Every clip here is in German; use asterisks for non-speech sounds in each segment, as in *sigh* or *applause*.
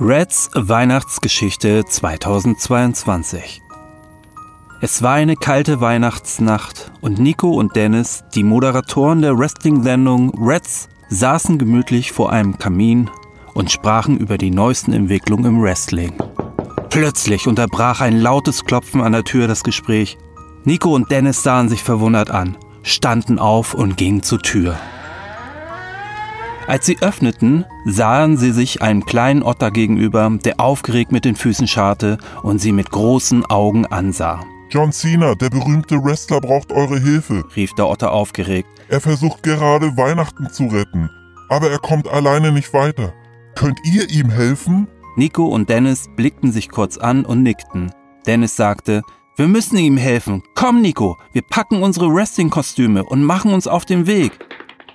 Reds Weihnachtsgeschichte 2022 Es war eine kalte Weihnachtsnacht und Nico und Dennis, die Moderatoren der Wrestling-Sendung Reds, saßen gemütlich vor einem Kamin und sprachen über die neuesten Entwicklungen im Wrestling. Plötzlich unterbrach ein lautes Klopfen an der Tür das Gespräch. Nico und Dennis sahen sich verwundert an, standen auf und gingen zur Tür. Als sie öffneten, sahen sie sich einem kleinen Otter gegenüber, der aufgeregt mit den Füßen scharrte und sie mit großen Augen ansah. John Cena, der berühmte Wrestler, braucht eure Hilfe, rief der Otter aufgeregt. Er versucht gerade Weihnachten zu retten, aber er kommt alleine nicht weiter. Könnt ihr ihm helfen? Nico und Dennis blickten sich kurz an und nickten. Dennis sagte, wir müssen ihm helfen. Komm, Nico, wir packen unsere Wrestling-Kostüme und machen uns auf den Weg.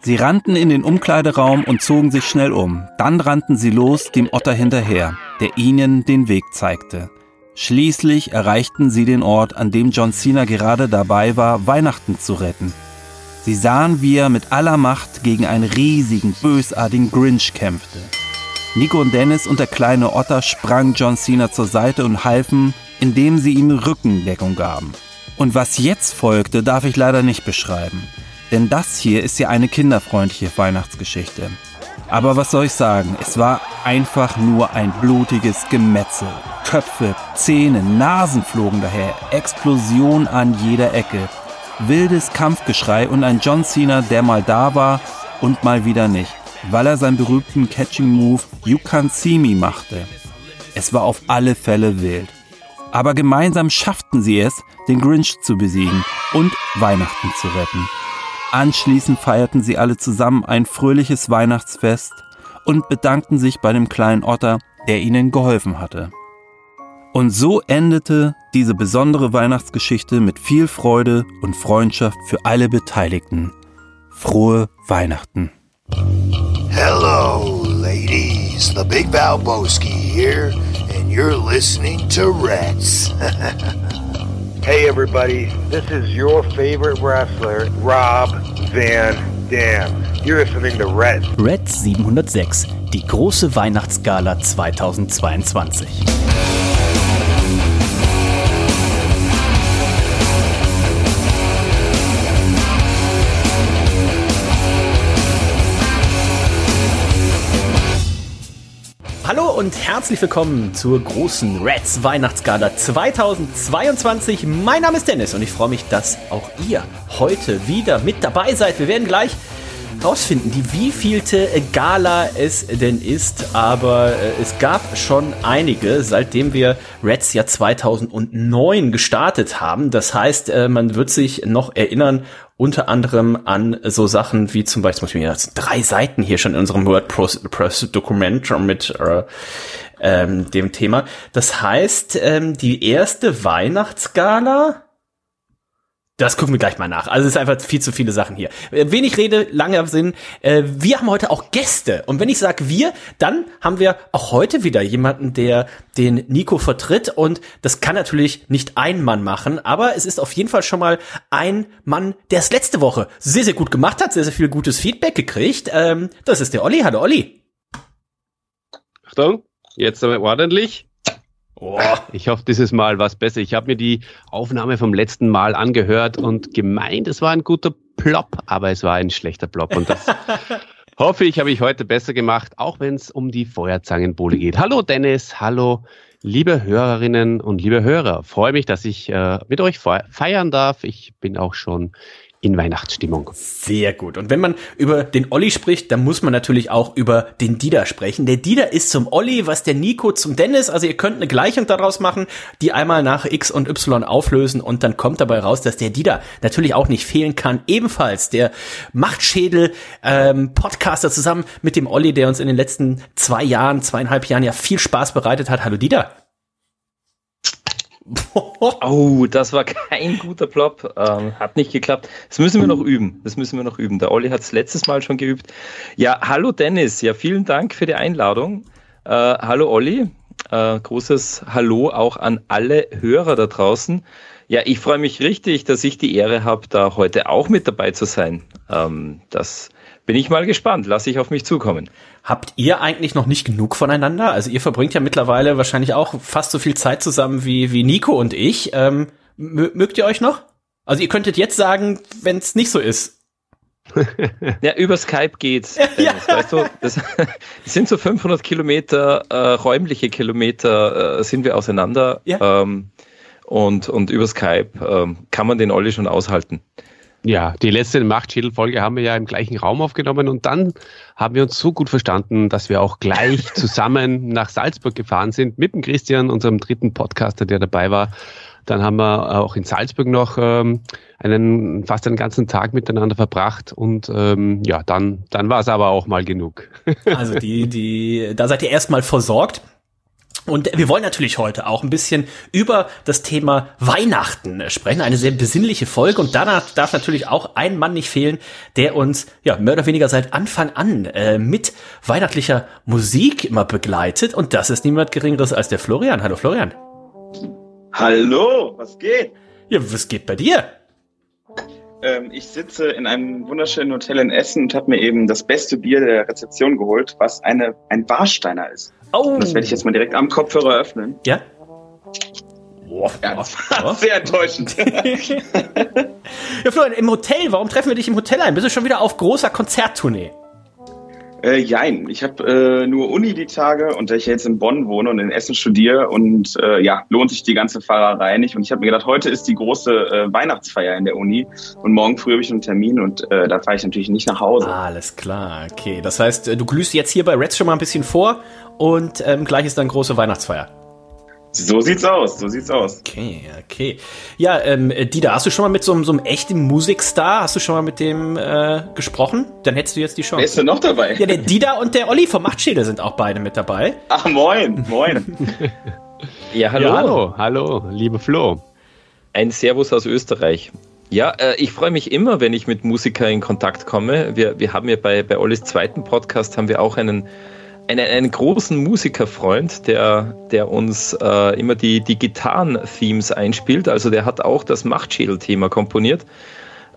Sie rannten in den Umkleideraum und zogen sich schnell um. Dann rannten sie los dem Otter hinterher, der ihnen den Weg zeigte. Schließlich erreichten sie den Ort, an dem John Cena gerade dabei war, Weihnachten zu retten. Sie sahen, wie er mit aller Macht gegen einen riesigen, bösartigen Grinch kämpfte. Nico und Dennis und der kleine Otter sprangen John Cena zur Seite und halfen, indem sie ihm Rückendeckung gaben. Und was jetzt folgte, darf ich leider nicht beschreiben. Denn das hier ist ja eine kinderfreundliche Weihnachtsgeschichte. Aber was soll ich sagen? Es war einfach nur ein blutiges Gemetzel. Köpfe, Zähne, Nasen flogen daher, Explosion an jeder Ecke. Wildes Kampfgeschrei und ein John Cena, der mal da war und mal wieder nicht, weil er seinen berühmten Catching Move You Can't See Me machte. Es war auf alle Fälle wild. Aber gemeinsam schafften sie es, den Grinch zu besiegen und Weihnachten zu retten. Anschließend feierten sie alle zusammen ein fröhliches Weihnachtsfest und bedankten sich bei dem kleinen Otter, der ihnen geholfen hatte. Und so endete diese besondere Weihnachtsgeschichte mit viel Freude und Freundschaft für alle Beteiligten. Frohe Weihnachten. Hello, ladies. The Big Valboski here, and you're listening to Reds. *laughs* Hey everybody, this is your favorite wrestler, Rob Van Dam. You're listening to Red. Red 706, die große Weihnachtsgala 2022. Hallo und herzlich willkommen zur großen Reds Weihnachtsgala 2022. Mein Name ist Dennis und ich freue mich, dass auch ihr heute wieder mit dabei seid. Wir werden gleich rausfinden, die wievielte Gala es denn ist, aber äh, es gab schon einige, seitdem wir Reds ja 2009 gestartet haben. Das heißt, äh, man wird sich noch erinnern, unter anderem an so Sachen wie zum Beispiel, Beispiel drei Seiten hier schon in unserem WordPress-Dokument mit äh, ähm, dem Thema. Das heißt, ähm, die erste Weihnachtsgala das gucken wir gleich mal nach. Also es ist einfach viel zu viele Sachen hier. Äh, wenig Rede, lange Sinn. Äh, wir haben heute auch Gäste. Und wenn ich sage wir, dann haben wir auch heute wieder jemanden, der den Nico vertritt. Und das kann natürlich nicht ein Mann machen, aber es ist auf jeden Fall schon mal ein Mann, der es letzte Woche sehr, sehr gut gemacht hat, sehr, sehr viel gutes Feedback gekriegt. Ähm, das ist der Olli. Hallo Olli. Achtung, jetzt aber ordentlich. Oh. Ich hoffe, dieses Mal war es besser. Ich habe mir die Aufnahme vom letzten Mal angehört und gemeint, es war ein guter Plop, aber es war ein schlechter Plop. Und das *laughs* hoffe ich, habe ich heute besser gemacht, auch wenn es um die Feuerzangenbowle geht. Hallo Dennis, hallo liebe Hörerinnen und liebe Hörer. Freue mich, dass ich äh, mit euch feiern darf. Ich bin auch schon in Weihnachtsstimmung. Sehr gut. Und wenn man über den Olli spricht, dann muss man natürlich auch über den Dieter sprechen. Der Dieter ist zum Olli, was der Nico zum Dennis. Also ihr könnt eine Gleichung daraus machen, die einmal nach X und Y auflösen und dann kommt dabei raus, dass der Dieter natürlich auch nicht fehlen kann. Ebenfalls der Machtschädel ähm, Podcaster zusammen mit dem Olli, der uns in den letzten zwei Jahren, zweieinhalb Jahren ja viel Spaß bereitet hat. Hallo Dieter. Oh, das war kein guter Plop. Ähm, hat nicht geklappt. Das müssen wir noch üben. Das müssen wir noch üben. Der Olli hat es letztes Mal schon geübt. Ja, hallo Dennis. Ja, vielen Dank für die Einladung. Äh, hallo Olli. Äh, großes Hallo auch an alle Hörer da draußen. Ja, ich freue mich richtig, dass ich die Ehre habe, da heute auch mit dabei zu sein. Ähm, das bin ich mal gespannt. Lass ich auf mich zukommen. Habt ihr eigentlich noch nicht genug voneinander? Also ihr verbringt ja mittlerweile wahrscheinlich auch fast so viel Zeit zusammen wie, wie Nico und ich. Ähm, mögt ihr euch noch? Also ihr könntet jetzt sagen, wenn es nicht so ist. *laughs* *laughs* ja, über Skype geht's. ja. weißt du, das, *laughs* das, sind so 500 Kilometer, äh, räumliche Kilometer äh, sind wir auseinander. Ja. Ähm, und, und über Skype ähm, kann man den Olli schon aushalten. Ja, die letzte Machtschädel-Folge haben wir ja im gleichen Raum aufgenommen und dann haben wir uns so gut verstanden, dass wir auch gleich *laughs* zusammen nach Salzburg gefahren sind mit dem Christian, unserem dritten Podcaster, der dabei war. Dann haben wir auch in Salzburg noch ähm, einen fast einen ganzen Tag miteinander verbracht und ähm, ja, dann, dann war es aber auch mal genug. Also die, die, da seid ihr erstmal versorgt. Und wir wollen natürlich heute auch ein bisschen über das Thema Weihnachten sprechen. Eine sehr besinnliche Folge. Und danach darf natürlich auch ein Mann nicht fehlen, der uns ja mehr oder weniger seit Anfang an äh, mit weihnachtlicher Musik immer begleitet. Und das ist niemand Geringeres als der Florian. Hallo Florian. Hallo, was geht? Ja, was geht bei dir? Ähm, ich sitze in einem wunderschönen Hotel in Essen und habe mir eben das beste Bier der Rezeption geholt, was eine, ein Warsteiner ist. Oh. Das werde ich jetzt mal direkt am Kopfhörer öffnen. Ja? Boah, ja, das war sehr enttäuschend. *laughs* ja, Florian, im Hotel, warum treffen wir dich im Hotel ein? Bist du schon wieder auf großer Konzerttournee? Äh, jein, ich habe äh, nur Uni die Tage und da ich jetzt in Bonn wohne und in Essen studiere und äh, ja, lohnt sich die ganze Fahrerei nicht. Und ich habe mir gedacht, heute ist die große äh, Weihnachtsfeier in der Uni und morgen früh habe ich einen Termin und äh, da fahre ich natürlich nicht nach Hause. Alles klar, okay. Das heißt, äh, du glühst jetzt hier bei Reds schon mal ein bisschen vor und ähm, gleich ist dann große Weihnachtsfeier. So sieht's aus, so sieht's aus. Okay, okay. Ja, ähm, Dida, hast du schon mal mit so, einem, so einem echten Musikstar, hast du schon mal mit dem äh, gesprochen? Dann hättest du jetzt die Chance. Wer ist denn noch dabei? Ja, der Dida und der Olli vom Machtschädel sind auch beide mit dabei. Ach, moin, moin. *laughs* ja, hallo. Ja, hallo, hallo, liebe Flo. Ein Servus aus Österreich. Ja, äh, ich freue mich immer, wenn ich mit Musikern in Kontakt komme. Wir, wir haben ja bei, bei Ollis zweiten Podcast haben wir auch einen einen, einen großen Musikerfreund, der, der uns äh, immer die, die Gitarren-Themes einspielt. Also der hat auch das Machtschädel-Thema komponiert.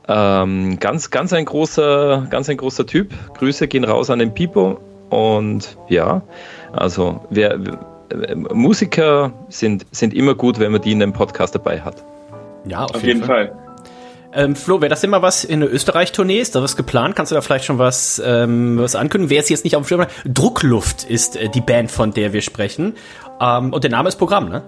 Ähm, ganz, ganz ein großer, ganz ein großer Typ. Grüße gehen raus an den Pipo. Und ja, also wer, Musiker sind, sind immer gut, wenn man die in einem Podcast dabei hat. Ja, auf, auf jeden, jeden Fall. Fall. Ähm, Flo, wäre das immer was in Österreich-Tournee? Ist da was geplant? Kannst du da vielleicht schon was, ähm, was ankündigen? Wer ist jetzt nicht auf dem Schirm Druckluft ist äh, die Band, von der wir sprechen. Ähm, und der Name ist Programm, ne?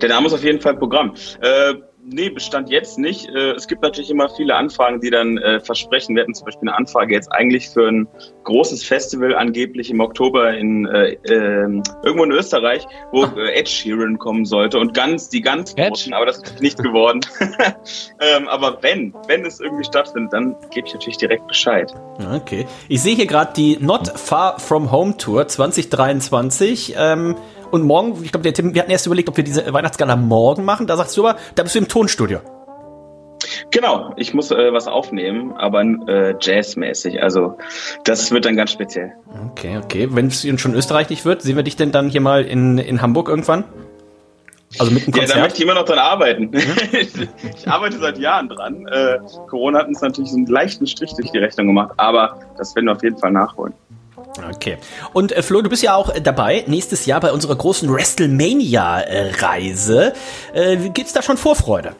Der Name ist auf jeden Fall Programm. Äh, nee, Bestand jetzt nicht. Äh, es gibt natürlich immer viele Anfragen, die dann äh, versprechen. Wir hatten zum Beispiel eine Anfrage jetzt eigentlich für ein großes Festival, angeblich im Oktober in äh, äh, irgendwo in Österreich, wo ah. äh, Ed Sheeran kommen sollte und ganz die ganz großen, aber das ist nicht geworden. *laughs* ähm, aber wenn, wenn es irgendwie stattfindet, dann gebe ich natürlich direkt Bescheid. Okay. Ich sehe hier gerade die Not Far From Home Tour 2023. Ähm, und morgen, ich glaube, der Tim, wir hatten erst überlegt, ob wir diese Weihnachtsgala morgen machen. Da sagst du aber, da bist du im Tonstudio. Genau, ich muss äh, was aufnehmen, aber äh, jazzmäßig. Also das wird dann ganz speziell. Okay, okay. Wenn es schon österreichlich wird, sehen wir dich denn dann hier mal in, in Hamburg irgendwann? Also mit dem Konzert? Ja, da möchte ich immer noch dran arbeiten. Ich, *laughs* ich, arbeite seit Jahren dran. Äh, Corona hat uns natürlich so einen leichten Strich durch die Rechnung gemacht, aber das werden wir auf jeden Fall nachholen. Okay. Und äh, Flo, du bist ja auch äh, dabei nächstes Jahr bei unserer großen WrestleMania-Reise. Äh, es da schon Vorfreude?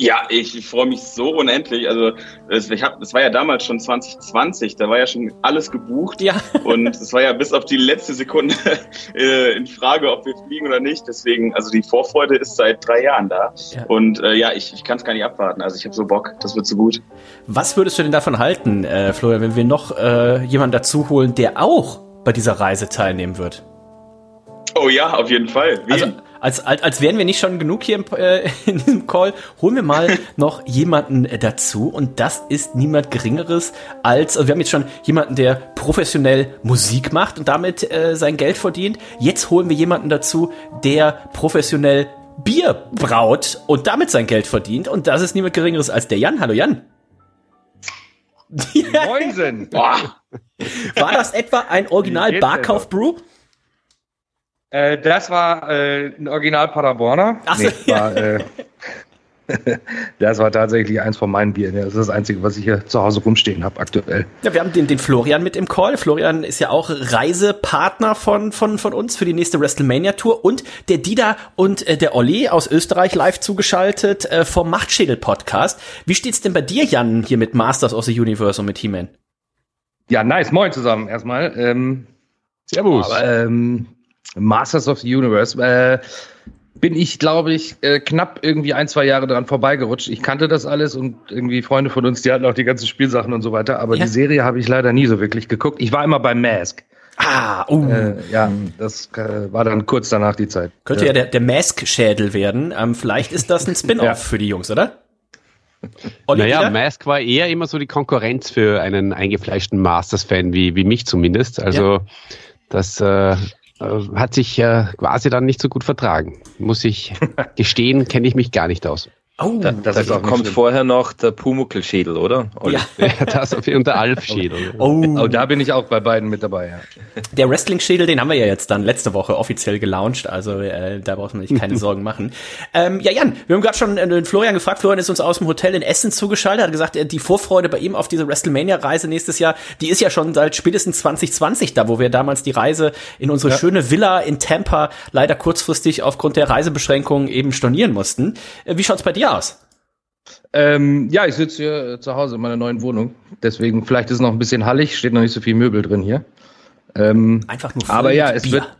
Ja, ich, ich freue mich so unendlich. Also es, ich hab, es war ja damals schon 2020, da war ja schon alles gebucht. Ja. und es war ja bis auf die letzte Sekunde *laughs* äh, in Frage, ob wir fliegen oder nicht. Deswegen, also die Vorfreude ist seit drei Jahren da. Ja. Und äh, ja, ich, ich kann es gar nicht abwarten. Also ich habe so Bock, das wird so gut. Was würdest du denn davon halten, äh, Florian, wenn wir noch äh, jemanden dazu holen, der auch bei dieser Reise teilnehmen wird? Oh ja, auf jeden Fall. Wen? Also, als, als, als wären wir nicht schon genug hier im, äh, *laughs* in diesem Call, holen wir mal *laughs* noch jemanden äh, dazu. Und das ist niemand Geringeres als, also wir haben jetzt schon jemanden, der professionell Musik macht und damit äh, sein Geld verdient. Jetzt holen wir jemanden dazu, der professionell Bier braut und damit sein Geld verdient. Und das ist niemand Geringeres als der Jan. Hallo Jan. Moinsen. *laughs* War das etwa ein Original Barkauf Brew? Äh, das war äh, ein Original Paderborner. Ach so, nee, war, äh, *laughs* das war tatsächlich eins von meinen Bieren. Das ist das Einzige, was ich hier zu Hause rumstehen habe aktuell. Ja, wir haben den, den Florian mit im Call. Florian ist ja auch Reisepartner von, von, von uns für die nächste WrestleMania-Tour und der Dida und äh, der Olli aus Österreich live zugeschaltet äh, vom Machtschädel-Podcast. Wie steht's denn bei dir, Jan, hier mit Masters of the Universe und mit He-Man? Ja, nice. Moin zusammen erstmal. Ähm, Servus. Aber, ähm, Masters of the Universe. Äh, bin ich, glaube ich, äh, knapp irgendwie ein, zwei Jahre dran vorbeigerutscht. Ich kannte das alles und irgendwie Freunde von uns, die hatten auch die ganzen Spielsachen und so weiter. Aber Ja. die Serie habe ich leider nie so wirklich geguckt. Ich war immer bei Mask. Ah, uh. Äh, ja, das äh, war dann kurz danach die Zeit. Könnte ja, der, der Mask-Schädel werden. Ähm, vielleicht ist das ein Spin-off Ja. für die Jungs, oder? Olli, Naja, wieder? Mask war eher immer so die Konkurrenz für einen eingefleischten Masters-Fan wie, wie mich zumindest. Also das äh, hat sich äh, quasi dann nicht so gut vertragen. Muss ich *laughs* gestehen, kenne ich mich gar nicht aus. Oh, Da, das da ist auch nicht kommt schlimm. vorher noch der Pumuckl-Schädel, oder? Ja. *laughs* Ja, das auf unter Alf-Schädel. *laughs* Oh, Oh, da bin ich auch bei beiden mit dabei, ja. der Wrestling-Schädel, den haben wir ja jetzt dann letzte Woche offiziell gelauncht, also äh, da braucht man sich keine *laughs* Sorgen machen. Ähm, ja, Jan, wir haben gerade schon äh, den Florian gefragt. Florian ist uns aus dem Hotel in Essen zugeschaltet, hat gesagt, äh, die Vorfreude bei ihm auf diese WrestleMania-Reise nächstes Jahr, die ist ja schon seit spätestens 2020 da, wo wir damals die Reise in unsere schöne Villa in Tampa leider kurzfristig aufgrund der Reisebeschränkungen eben stornieren mussten. Äh, wie schaut's bei dir aus? Ähm, ja, ich sitze hier äh, zu Hause in meiner neuen Wohnung. Deswegen, vielleicht ist es noch ein bisschen hallig, steht noch nicht so viel Möbel drin hier. Ähm, Einfach nur voll aber ja, es Bier. wird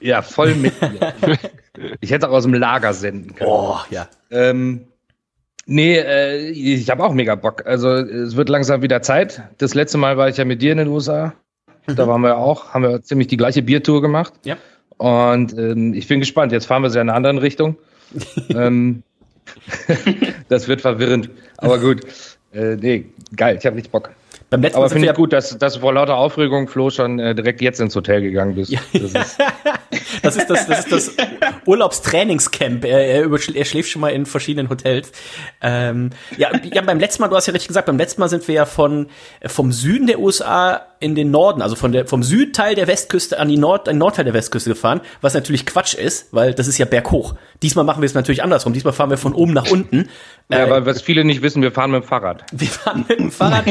ja voll mit. Bier. *laughs* ich hätte auch aus dem Lager senden können. Oh, ja. Ähm, nee, äh, ich habe auch mega Bock. Also es wird langsam wieder Zeit. Das letzte Mal war ich ja mit dir in den USA. Da waren wir auch, haben wir ziemlich die gleiche Biertour gemacht. Ja. Und ähm, ich bin gespannt. Jetzt fahren wir sie in einer anderen Richtung. *laughs* ähm, *laughs* das wird verwirrend. Aber gut. Äh, nee, geil. Ich habe richtig Bock. Beim letzten Aber finde ich gut, dass, dass du vor lauter Aufregung, Flo, schon äh, direkt jetzt ins Hotel gegangen bist. Ja. Das ist, Das ist das, das, ist das Urlaubstrainingscamp. Er, er, er schläft schon mal in verschiedenen Hotels. Ähm, ja, ja, beim letzten Mal, du hast ja richtig gesagt, beim letzten Mal sind wir ja von, vom Süden der USA in den Norden, also von der, vom Südteil der Westküste an die Nord, an den Nordteil der Westküste gefahren, was natürlich Quatsch ist, weil das ist ja berghoch. Diesmal machen wir es natürlich andersrum. Diesmal fahren wir von oben nach unten. ja, Äh, aber was viele nicht wissen, wir fahren mit dem Fahrrad. wir fahren mit dem Fahrrad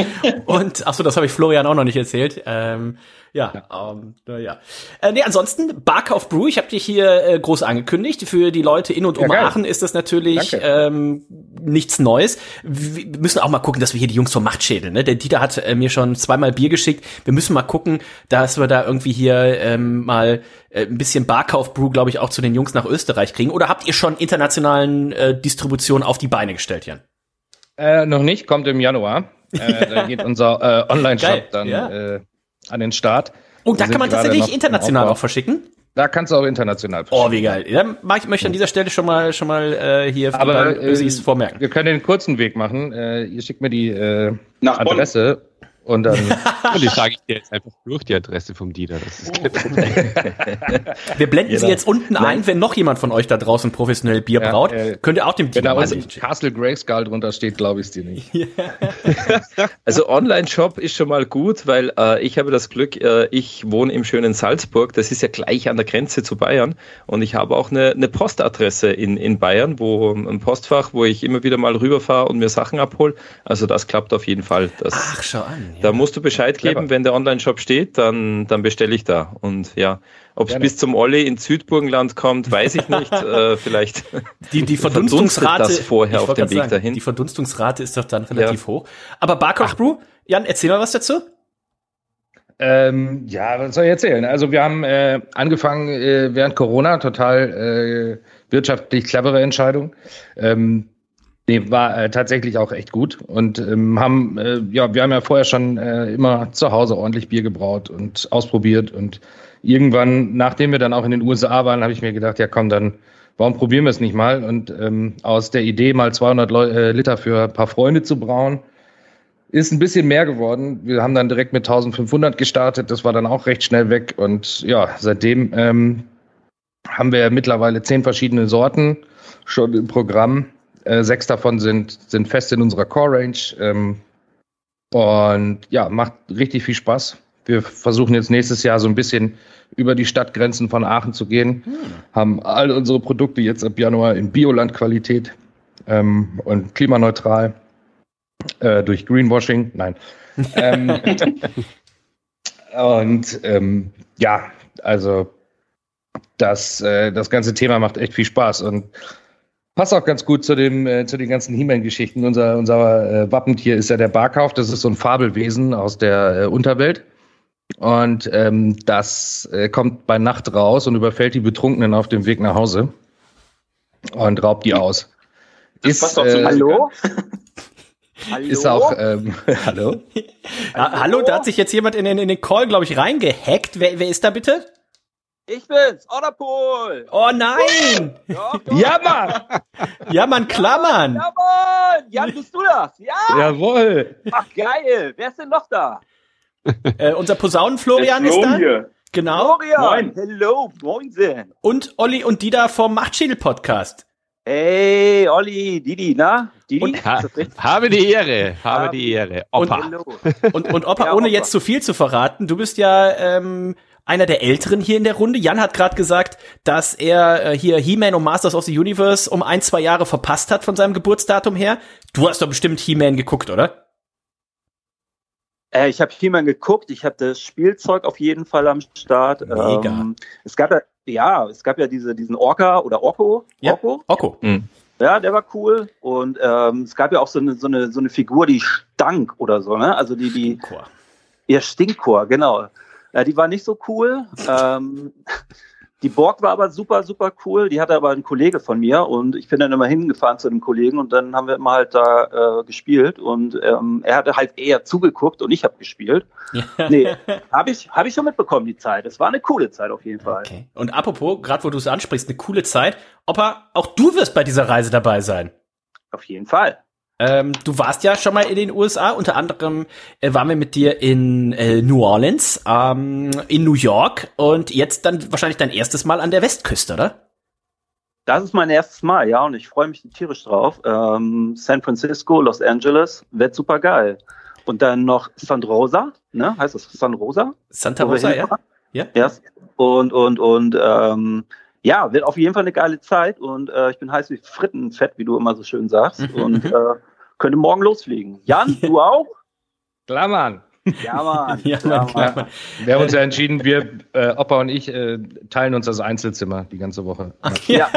und ach so, das habe ich Florian auch noch nicht erzählt. Ähm, ja, ähm, na ja. Äh, nee, ansonsten Barkauf Brew, ich habe dich hier äh, groß angekündigt. Für die Leute in und um geil. Aachen ist das natürlich Danke. ähm, nichts Neues. Wir müssen auch mal gucken, dass wir hier die Jungs vom Machtschädel, ne? Der Dieter hat äh, mir schon zweimal Bier geschickt. Wir müssen mal gucken, dass wir da irgendwie hier ähm, mal äh, ein bisschen Barkauf Brew, glaube ich, auch zu den Jungs nach Österreich kriegen. Oder habt ihr schon internationalen äh, Distribution auf die Beine gestellt, Jan? Äh, noch nicht, kommt im Januar. Äh, da *laughs* geht unser äh, Online-Shop dann ja. äh, an den Start. Und da Wir kann man tatsächlich international Aufbau. auch verschicken. Da kannst du auch international Oh, wie geil. Dann mach ich möchte an dieser Stelle schon mal schon mal äh, hier Aber äh, vormerken. wir können den kurzen Weg machen. Äh, ihr schickt mir die äh, Nach Bonn. Und dann *laughs* Und die sage ich dir jetzt einfach durch die Adresse vom Dieter. Das ist kein Problem. *laughs* Wir blenden sie Genau. jetzt unten ein, wenn noch jemand von euch da draußen professionell Bier Ja, braut. äh, Könnt ihr auch dem wenn Dieter da mal uns schicken. Castle Grayskull drunter steht, glaube ich es dir nicht. *laughs* Also Online-Shop ist schon mal gut, weil äh, ich habe das Glück, äh, ich wohne im schönen Salzburg, das ist ja gleich an der Grenze zu Bayern und ich habe auch eine, eine Postadresse in, in Bayern, wo ein Postfach, wo ich immer wieder mal rüberfahre und mir Sachen abhole. Also das klappt auf jeden Fall. Das, Ach, schau an. Da Ja. musst du Bescheid Clever. geben, wenn der Online-Shop steht, dann, dann bestelle ich da. Und ja, ob es bis zum Olli ins Südburgenland kommt, weiß ich nicht. *laughs* äh, vielleicht. Die, die Verdunstungsrate das vorher auf dem Weg dahin? Die Verdunstungsrate ist doch dann relativ hoch. Aber Barkauf Brew, Jan, erzähl mal was dazu. Ähm, ja, was soll ich erzählen? Also wir haben äh, angefangen äh, während Corona, total äh, wirtschaftlich clevere Entscheidung. Ähm, nee, war äh, tatsächlich auch echt gut und ähm, haben, äh, ja, wir haben ja vorher schon äh, immer zu Hause ordentlich Bier gebraut und ausprobiert und irgendwann, nachdem wir dann auch in den USA waren, habe ich mir gedacht, ja komm, dann warum probieren wir es nicht mal? Und ähm, aus der Idee, mal 200 Leu äh, Liter für ein paar Freunde zu brauen, ist ein bisschen mehr geworden. Wir haben dann direkt mit 1500 gestartet. Das war dann auch recht schnell weg. Und ja, seitdem ähm, haben wir mittlerweile zehn verschiedene Sorten schon im Programm. Äh, sechs davon sind, sind fest in unserer Core-Range. Ähm, und ja, macht richtig viel Spaß. Wir versuchen jetzt nächstes Jahr so ein bisschen über die Stadtgrenzen von Aachen zu gehen. Haben all unsere Produkte jetzt ab Januar in Bioland-Qualität. ähm, und klimaneutral äh, durch Greenwashing. Nein. *laughs* ähm, und ähm, ja, also das, äh, das ganze Thema macht echt viel Spaß und passt auch ganz gut zu, dem, äh, zu den ganzen He-Man-Geschichten. Unser, unser äh, Wappentier ist ja der Barkauf. Das ist so ein Fabelwesen aus der äh, Unterwelt. Und ähm, das äh, kommt bei Nacht raus und überfällt die Betrunkenen auf dem Weg nach Hause und raubt die aus. Das ist, passt auch zu äh, Hallo? Hallo? ist auch, ähm, *laughs* hallo? Ah, hallo, da hat sich jetzt jemand in den, in den Call, glaube ich, reingehackt. Wer, wer ist da bitte? Ich bin's, Otterpool. Oh nein! Ja, doch. Ja, Mann! Ja, man, klammern! Ja, Mann. Jan, bist du das? Ja? Jawohl! Ach, geil. Wer ist denn noch da? Äh, unser Posaunen-Florian ist da. hier. Genau. Florian. Moin. Hello, moinsen. Und Olli und Dida vom Machtschädel-Podcast. Hey, Olli, Didi, na? Didi? Und- richtig? Habe die Ehre, habe die Ehre. Opa. Hello. Und, und Opa, Ja, ohne Opa. jetzt zu viel zu verraten, du bist ja ähm, einer der Älteren hier in der Runde. Jan hat gerade gesagt, dass er äh, hier He-Man und Masters of the Universe um ein, zwei Jahre verpasst hat von seinem Geburtsdatum her. Du hast doch bestimmt He-Man geguckt, oder? Äh, ich habe He-Man geguckt, ich habe das Spielzeug auf jeden Fall am Start. Mega. Ähm, es gab ja, ja, es gab ja diese, diesen Orca oder Orko. Ja. Orko? Oko. Ja, der war cool. Und ähm, es gab ja auch so eine, so eine, so eine Figur, die stank oder so, ne? Also die, die, Chor. ihr Stinkchor, genau. Ja, die war nicht so cool. Ähm, die Borg war aber super, super cool. Die hatte aber ein Kollege von mir und ich bin dann immer hingefahren zu dem Kollegen und dann haben wir immer halt da äh, gespielt und ähm, er hatte halt eher zugeguckt und ich habe gespielt. Nee, habe ich, hab ich schon mitbekommen, die Zeit. Es war eine coole Zeit auf jeden Fall. Okay. Und apropos, gerade wo du es ansprichst, eine coole Zeit. Opa, auch du wirst bei dieser Reise dabei sein. Auf jeden Fall. Ähm, du warst ja schon mal in den USA, unter anderem äh, waren wir mit dir in äh, New Orleans, ähm, in New York und jetzt dann wahrscheinlich dein erstes Mal an der Westküste, oder? Das ist mein erstes Mal, ja, und ich freue mich tierisch drauf. Ähm, San Francisco, Los Angeles, wird super geil. Und dann noch San Rosa, ne? Heißt das San Rosa? Santa Rosa, ja? Ja. Ja. Und, und, und, ähm, ja, wird auf jeden Fall eine geile Zeit und äh, ich bin heiß wie Frittenfett, wie du immer so schön sagst. Mhm. *laughs* und äh, könnte morgen losfliegen. Jan, *laughs* du auch? Klar, Mann! *laughs* Ja, Mann. Ja, Mann, klar, Mann. Wir haben uns ja entschieden, wir, äh, Opa und ich, äh, teilen uns das Einzelzimmer die ganze Woche. Ja.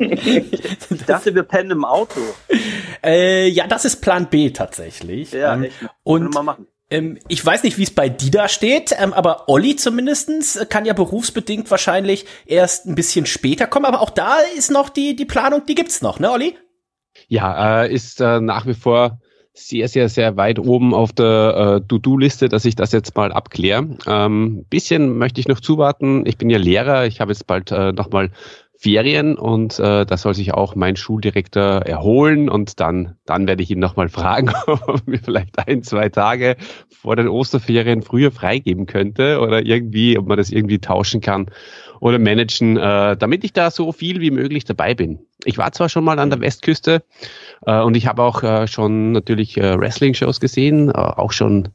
Ich dachte, wir pennen im Auto. Äh, ja, das ist Plan B tatsächlich. Ja, ähm, echt. Können und wir mal machen. Ähm, ich weiß nicht, wie es bei Dida steht, ähm, aber Olli zumindestens äh, kann ja berufsbedingt wahrscheinlich erst ein bisschen später kommen, aber auch da ist noch die, die Planung, die gibt's noch, ne, Olli? Ja, äh, ist äh, nach wie vor sehr, sehr, sehr weit oben auf der äh, To-Do-Liste, dass ich das jetzt mal abkläre. Ähm, bisschen möchte ich noch zuwarten. Ich bin ja Lehrer, ich habe jetzt bald äh, nochmal Ferien und äh, da soll sich auch mein Schuldirektor erholen und dann, dann werde ich ihn nochmal *laughs* fragen, ob er mir vielleicht ein, zwei Tage vor den Osterferien früher freigeben könnte oder irgendwie, ob man das irgendwie tauschen kann oder managen, äh, damit ich da so viel wie möglich dabei bin. Ich war zwar schon mal an der Westküste äh, und ich habe auch äh, schon natürlich äh, Wrestling-Shows gesehen, äh, auch schon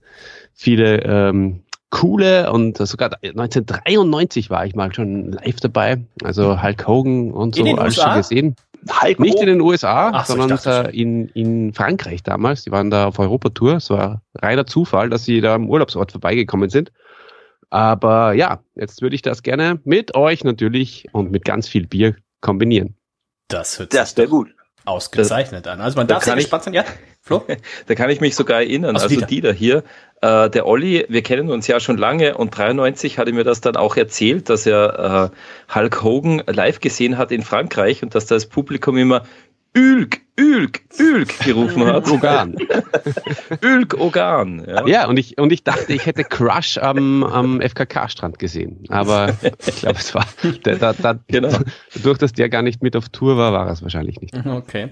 viele ähm, coole und sogar 1993 war ich mal schon live dabei, also Hulk Hogan und so alles USA? schon gesehen. Hulk Nicht in den USA, Ach so, sondern äh, in, in Frankreich damals. Die waren da auf Europatour. Es war reiner Zufall, dass sie da am Urlaubsort vorbeigekommen sind. Aber ja, jetzt würde ich das gerne mit euch natürlich und mit ganz viel Bier kombinieren. Das hört Das sich wäre doch gut. Ausgezeichnet an. Also man da darf sehr kann ich- gespannt sein, ja? Flo? *laughs* Da kann ich mich sogar erinnern. Also Also, Dieter. Hier, äh, der Olli, wir kennen uns ja schon lange und 93 hat er mir das dann auch erzählt, dass er äh, Hulk Hogan live gesehen hat in Frankreich und dass das Publikum immer Ülk, Ülk, Ülk gerufen hat. *laughs* Ogan. Ülk, Ogan. Ja. Ja, und ich, und ich dachte, ich hätte Crush am, am FKK-Strand gesehen. Aber ich glaube, es war, da, da, Genau. durch dass der gar nicht mit auf Tour war, war es wahrscheinlich nicht. Okay.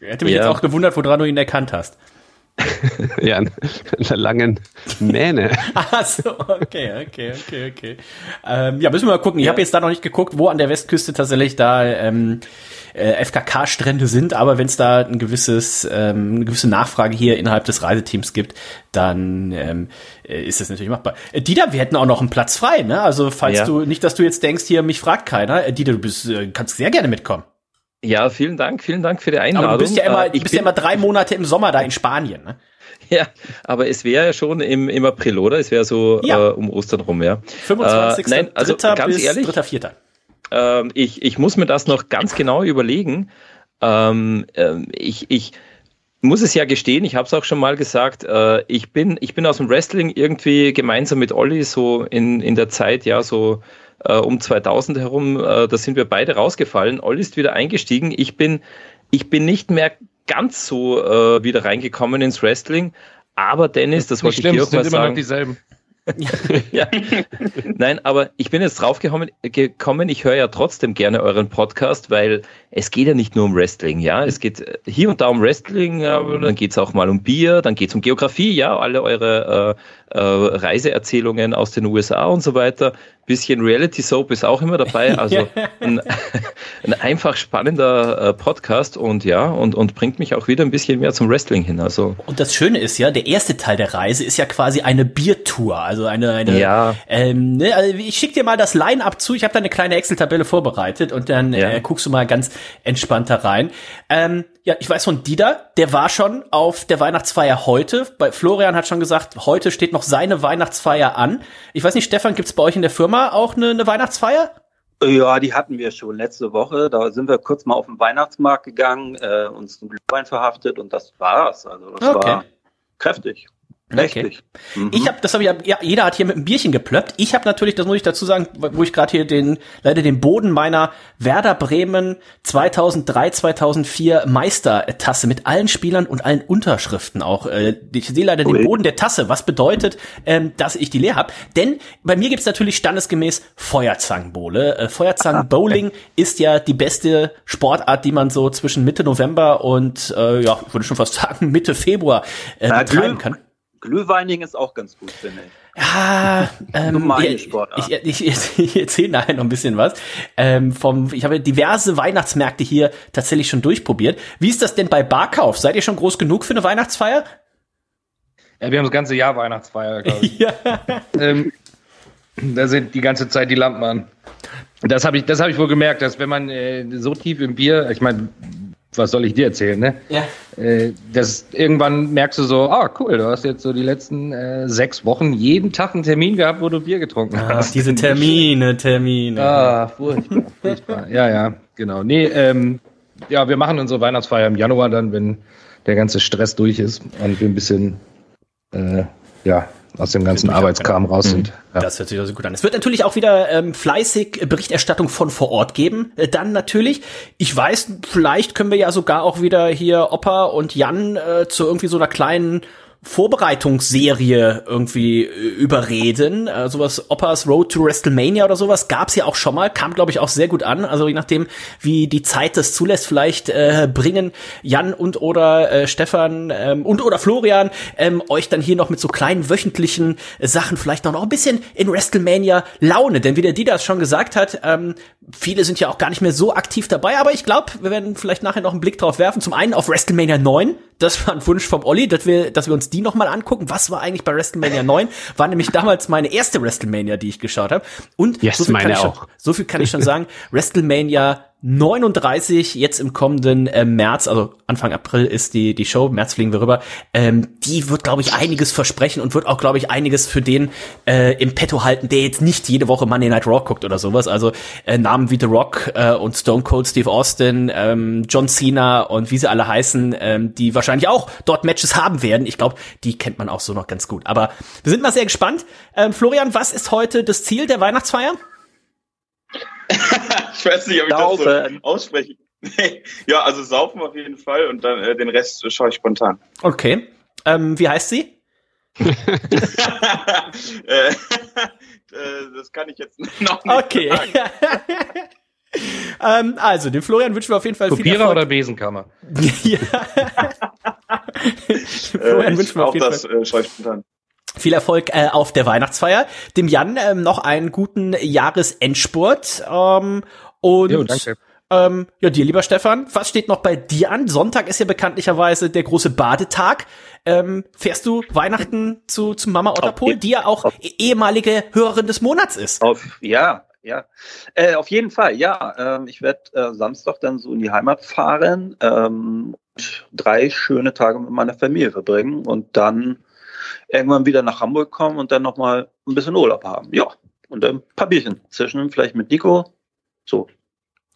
Hätte mich Ja. jetzt auch gewundert, woran du ihn erkannt hast. *laughs* Ja, einer langen Mähne. *laughs* Ach so, okay, okay, okay, okay. Ähm, ja, müssen wir mal gucken. Ich habe jetzt da noch nicht geguckt, wo an der Westküste tatsächlich da ähm, äh, FKK-Strände sind, aber wenn es da ein gewisses, ähm, eine gewisse Nachfrage hier innerhalb des Reiseteams gibt, dann ähm, äh, ist das natürlich machbar. Äh, Dieter, wir hätten auch noch einen Platz frei, ne? Also falls Ja. du nicht, dass du jetzt denkst, hier mich fragt keiner. Äh, Dieter, du bist, äh, kannst sehr gerne mitkommen. Ja, vielen Dank, vielen Dank für die Einladung. Aber du bist ja immer, Äh, du bist ja immer drei Monate im Sommer da in Spanien, ne? *laughs* Ja, aber es wäre ja schon im, im April, oder? Es wäre so Ja. äh, um Ostern rum, ja. 25. Äh, nein, also Dritter ganz bis ehrlich, 3.4. ähm, ich, ich muss mir das noch ganz genau überlegen. Ähm, ähm, ich, ich muss es ja gestehen, ich habe es auch schon mal gesagt, äh, ich, bin, ich bin aus dem Wrestling irgendwie gemeinsam mit Olli so in, in der Zeit, ja, so äh, um 2000 herum, äh, da sind wir beide rausgefallen. Olli ist wieder eingestiegen. Ich bin, ich bin nicht mehr ganz so äh, wieder reingekommen ins Wrestling. Aber Dennis, das wollte ich dir auch es sind mal immer noch sagen. dieselben. *laughs* ja. Nein, aber ich bin jetzt draufgekommen, gekommen, ich höre ja trotzdem gerne euren Podcast, weil es geht ja nicht nur um Wrestling, ja. Es geht äh, hier und da um Wrestling, aber dann geht es auch mal um Bier, dann geht es um Geografie, ja, alle eure äh, äh, Reiseerzählungen aus den USA und so weiter. Bisschen Reality Soap ist auch immer dabei. *laughs* Also ein, *laughs* ein einfach spannender äh, Podcast und ja, und, und bringt mich auch wieder ein bisschen mehr zum Wrestling hin. Also Und das Schöne ist ja, der erste Teil der Reise ist ja quasi eine Biertour, also eine, eine Ja. ähm, ne, also ich schicke dir mal das Line-Up zu, ich habe da eine kleine Excel-Tabelle vorbereitet und dann Ja. äh, guckst du mal ganz entspannt da rein. Ähm, ja, ich weiß von Dieter, der war schon auf der Weihnachtsfeier heute. Bei Florian hat schon gesagt, heute steht noch seine Weihnachtsfeier an. Ich weiß nicht, Stefan, gibt's bei euch in der Firma auch eine, eine Weihnachtsfeier? Ja, die hatten wir schon letzte Woche. Da sind wir kurz mal auf den Weihnachtsmarkt gegangen, äh, uns einen Glühwein verhaftet und das war's. Also das Okay. war kräftig. Mächtig. Mhm. Ich habe, das habe ich, ja, jeder hat hier mit einem Bierchen geplöppt. Ich habe natürlich, das muss ich dazu sagen, wo ich gerade hier den, leider den Boden meiner Werder Bremen 2003, 2004 Meistertasse mit allen Spielern und allen Unterschriften auch. Äh, ich sehe leider den Ui. Boden der Tasse, was bedeutet, ähm, dass ich die leer habe. Denn bei mir gibt's natürlich standesgemäß Feuerzangenbowle. Äh, Feuerzangenbowling ist ja die beste Sportart, die man so zwischen Mitte November und, äh, ja, ich würde schon fast *laughs* sagen, Mitte Februar äh, betreiben kann. Glühweining ist auch ganz gut, finde ich. Ja, ähm, ich, Sportart. ich, ich, ich, erzähle nachher noch ein bisschen was. Ähm, vom, ich habe diverse Weihnachtsmärkte hier tatsächlich schon durchprobiert. Wie ist das denn bei Barkauf? Seid ihr schon groß genug für eine Weihnachtsfeier? Ja, wir haben das ganze Jahr Weihnachtsfeier, glaube ich. *laughs* Ja. ähm, da sind die ganze Zeit die Lampen an. Das habe ich, das habe ich wohl gemerkt, dass wenn man äh, so tief im Bier, ich meine, was soll ich dir erzählen, ne? ja. Äh, das irgendwann merkst du so, ah cool, du hast jetzt so die letzten äh, sechs Wochen jeden Tag einen Termin gehabt, wo du Bier getrunken Ach, hast. diese *laughs* Termine, Termine. Ah, furchtbar, furchtbar. Ja, ja, genau. Nee, ähm, ja, wir machen unsere Weihnachtsfeier im Januar dann, wenn der ganze Stress durch ist und wir ein bisschen äh, ja, aus dem ganzen Arbeitskram raus sind. Ja. Das hört sich also gut an. Es wird natürlich auch wieder ähm, fleißig Berichterstattung von vor Ort geben. Äh, dann natürlich, ich weiß, vielleicht können wir ja sogar auch wieder hier Opa und Jan äh, zu irgendwie so einer kleinen Vorbereitungsserie irgendwie äh, überreden. Äh, sowas Oppas Road to WrestleMania oder sowas gab's ja auch schon mal, kam glaube ich auch sehr gut an. Also je nachdem, wie die Zeit das zulässt, vielleicht äh, bringen Jan und oder äh, Stefan ähm, und oder Florian ähm, euch dann hier noch mit so kleinen wöchentlichen äh, Sachen vielleicht noch, noch ein bisschen in WrestleMania Laune. Denn wie der Didas schon gesagt hat, ähm, viele sind ja auch gar nicht mehr so aktiv dabei, aber ich glaube, wir werden vielleicht nachher noch einen Blick drauf werfen. Zum einen auf WrestleMania 9. Das war ein Wunsch vom Olli, dass wir, dass wir uns die noch mal angucken. Was war eigentlich bei WrestleMania 9? War nämlich damals meine erste WrestleMania, die ich geschaut habe. Und Yes, so viel kann ich schon, auch. so viel kann ich schon sagen. *laughs* WrestleMania 39 jetzt im kommenden äh, März, also Anfang April ist die die Show, März fliegen wir rüber. Ähm, die wird, glaube ich, einiges versprechen und wird auch, glaube ich, einiges für den äh, im Petto halten, der jetzt nicht jede Woche Monday Night Raw guckt oder sowas. Also äh, Namen wie The Rock äh, und Stone Cold Steve Austin, ähm, John Cena und wie sie alle heißen, ähm, die wahrscheinlich auch dort Matches haben werden. Ich glaube, die kennt man auch so noch ganz gut. Aber wir sind mal sehr gespannt. Ähm, Florian, was ist heute das Ziel der Weihnachtsfeier? *laughs* ich weiß nicht, ob ich das Saufen. so ausspreche. Nee. ja, also saufen auf jeden Fall und dann äh, den Rest äh, schaue ich spontan. Okay. Ähm, wie heißt sie? *laughs* äh, äh, das kann ich jetzt *laughs* noch nicht Okay. sagen. ähm, also, dem Florian wünschen wir auf jeden Fall viel Kopierer Erfolg. oder Besenkammer? ja. Äh, Florian ich wünschen wir auf auch jeden das Fall äh, spontan. Viel Erfolg äh, auf der Weihnachtsfeier. Dem Jan ähm, noch einen guten Jahresendspurt. Ähm, und Jo, danke. Ähm, ja, dir, lieber Stefan, was steht noch bei dir an? Sonntag ist ja bekanntlicherweise der große Badetag. Ähm, fährst du Weihnachten zu, zu Mama Otterpol, jeden- die ja auch eh- ehemalige Hörerin des Monats ist? Auf, ja, Ja, äh, auf jeden Fall, ja. Ähm, ich werde äh, Samstag dann so in die Heimat fahren, ähm, drei schöne Tage mit meiner Familie verbringen und dann irgendwann wieder nach Hamburg kommen und dann nochmal ein bisschen Urlaub haben. Ja, und ein paar Bierchen zwischen, vielleicht mit Nico. So,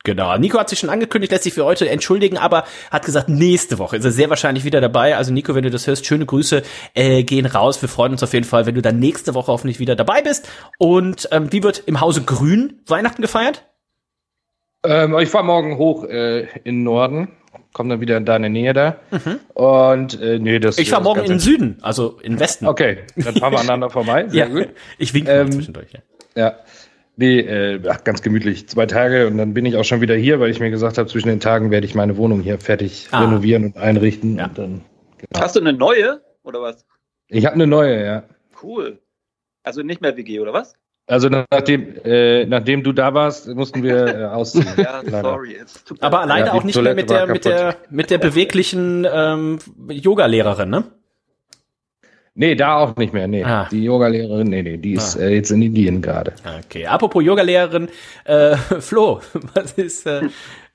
Genau. Nico hat sich schon angekündigt, lässt sich für heute entschuldigen, aber hat gesagt, nächste Woche ist er sehr wahrscheinlich wieder dabei. Also Nico, wenn du das hörst, schöne Grüße äh, gehen raus. Wir freuen uns auf jeden Fall, wenn du dann nächste Woche hoffentlich wieder dabei bist. Und ähm, wie wird im Hause Grün Weihnachten gefeiert? Ähm, ich fahre morgen hoch äh, in den Norden, komme dann wieder in deine Nähe da. Mhm. Und äh, nee, das Ich fahre morgen in den Süden, also in Westen. Okay, dann fahren wir *laughs* aneinander vorbei. Sehr ja, gut. ich winke Ähm, zwischendurch. Ja. Ja. Nee, äh, ach, ganz gemütlich. Zwei Tage und dann bin ich auch schon wieder hier, weil ich mir gesagt habe, zwischen den Tagen werde ich meine Wohnung hier fertig Ah. renovieren und einrichten. Ja. Und dann, genau. Hast du eine neue oder was? Ich habe eine neue, ja. Cool. Also nicht mehr WG oder was? Also nachdem, äh, nachdem du da warst, mussten wir äh, *laughs* ausziehen. Ja, Leider. sorry. Aber alleine Ja, auch nicht mehr Toilette mit der, mit der, mit der beweglichen ähm, Yoga-Lehrerin, ne? Nee, da auch nicht mehr. Nee, Ah. die Yogalehrerin, nee, nee, die ist Ah. äh, jetzt in Indien gerade. Okay, apropos Yoga-Lehrerin, äh, *laughs* Flo, was ist, äh,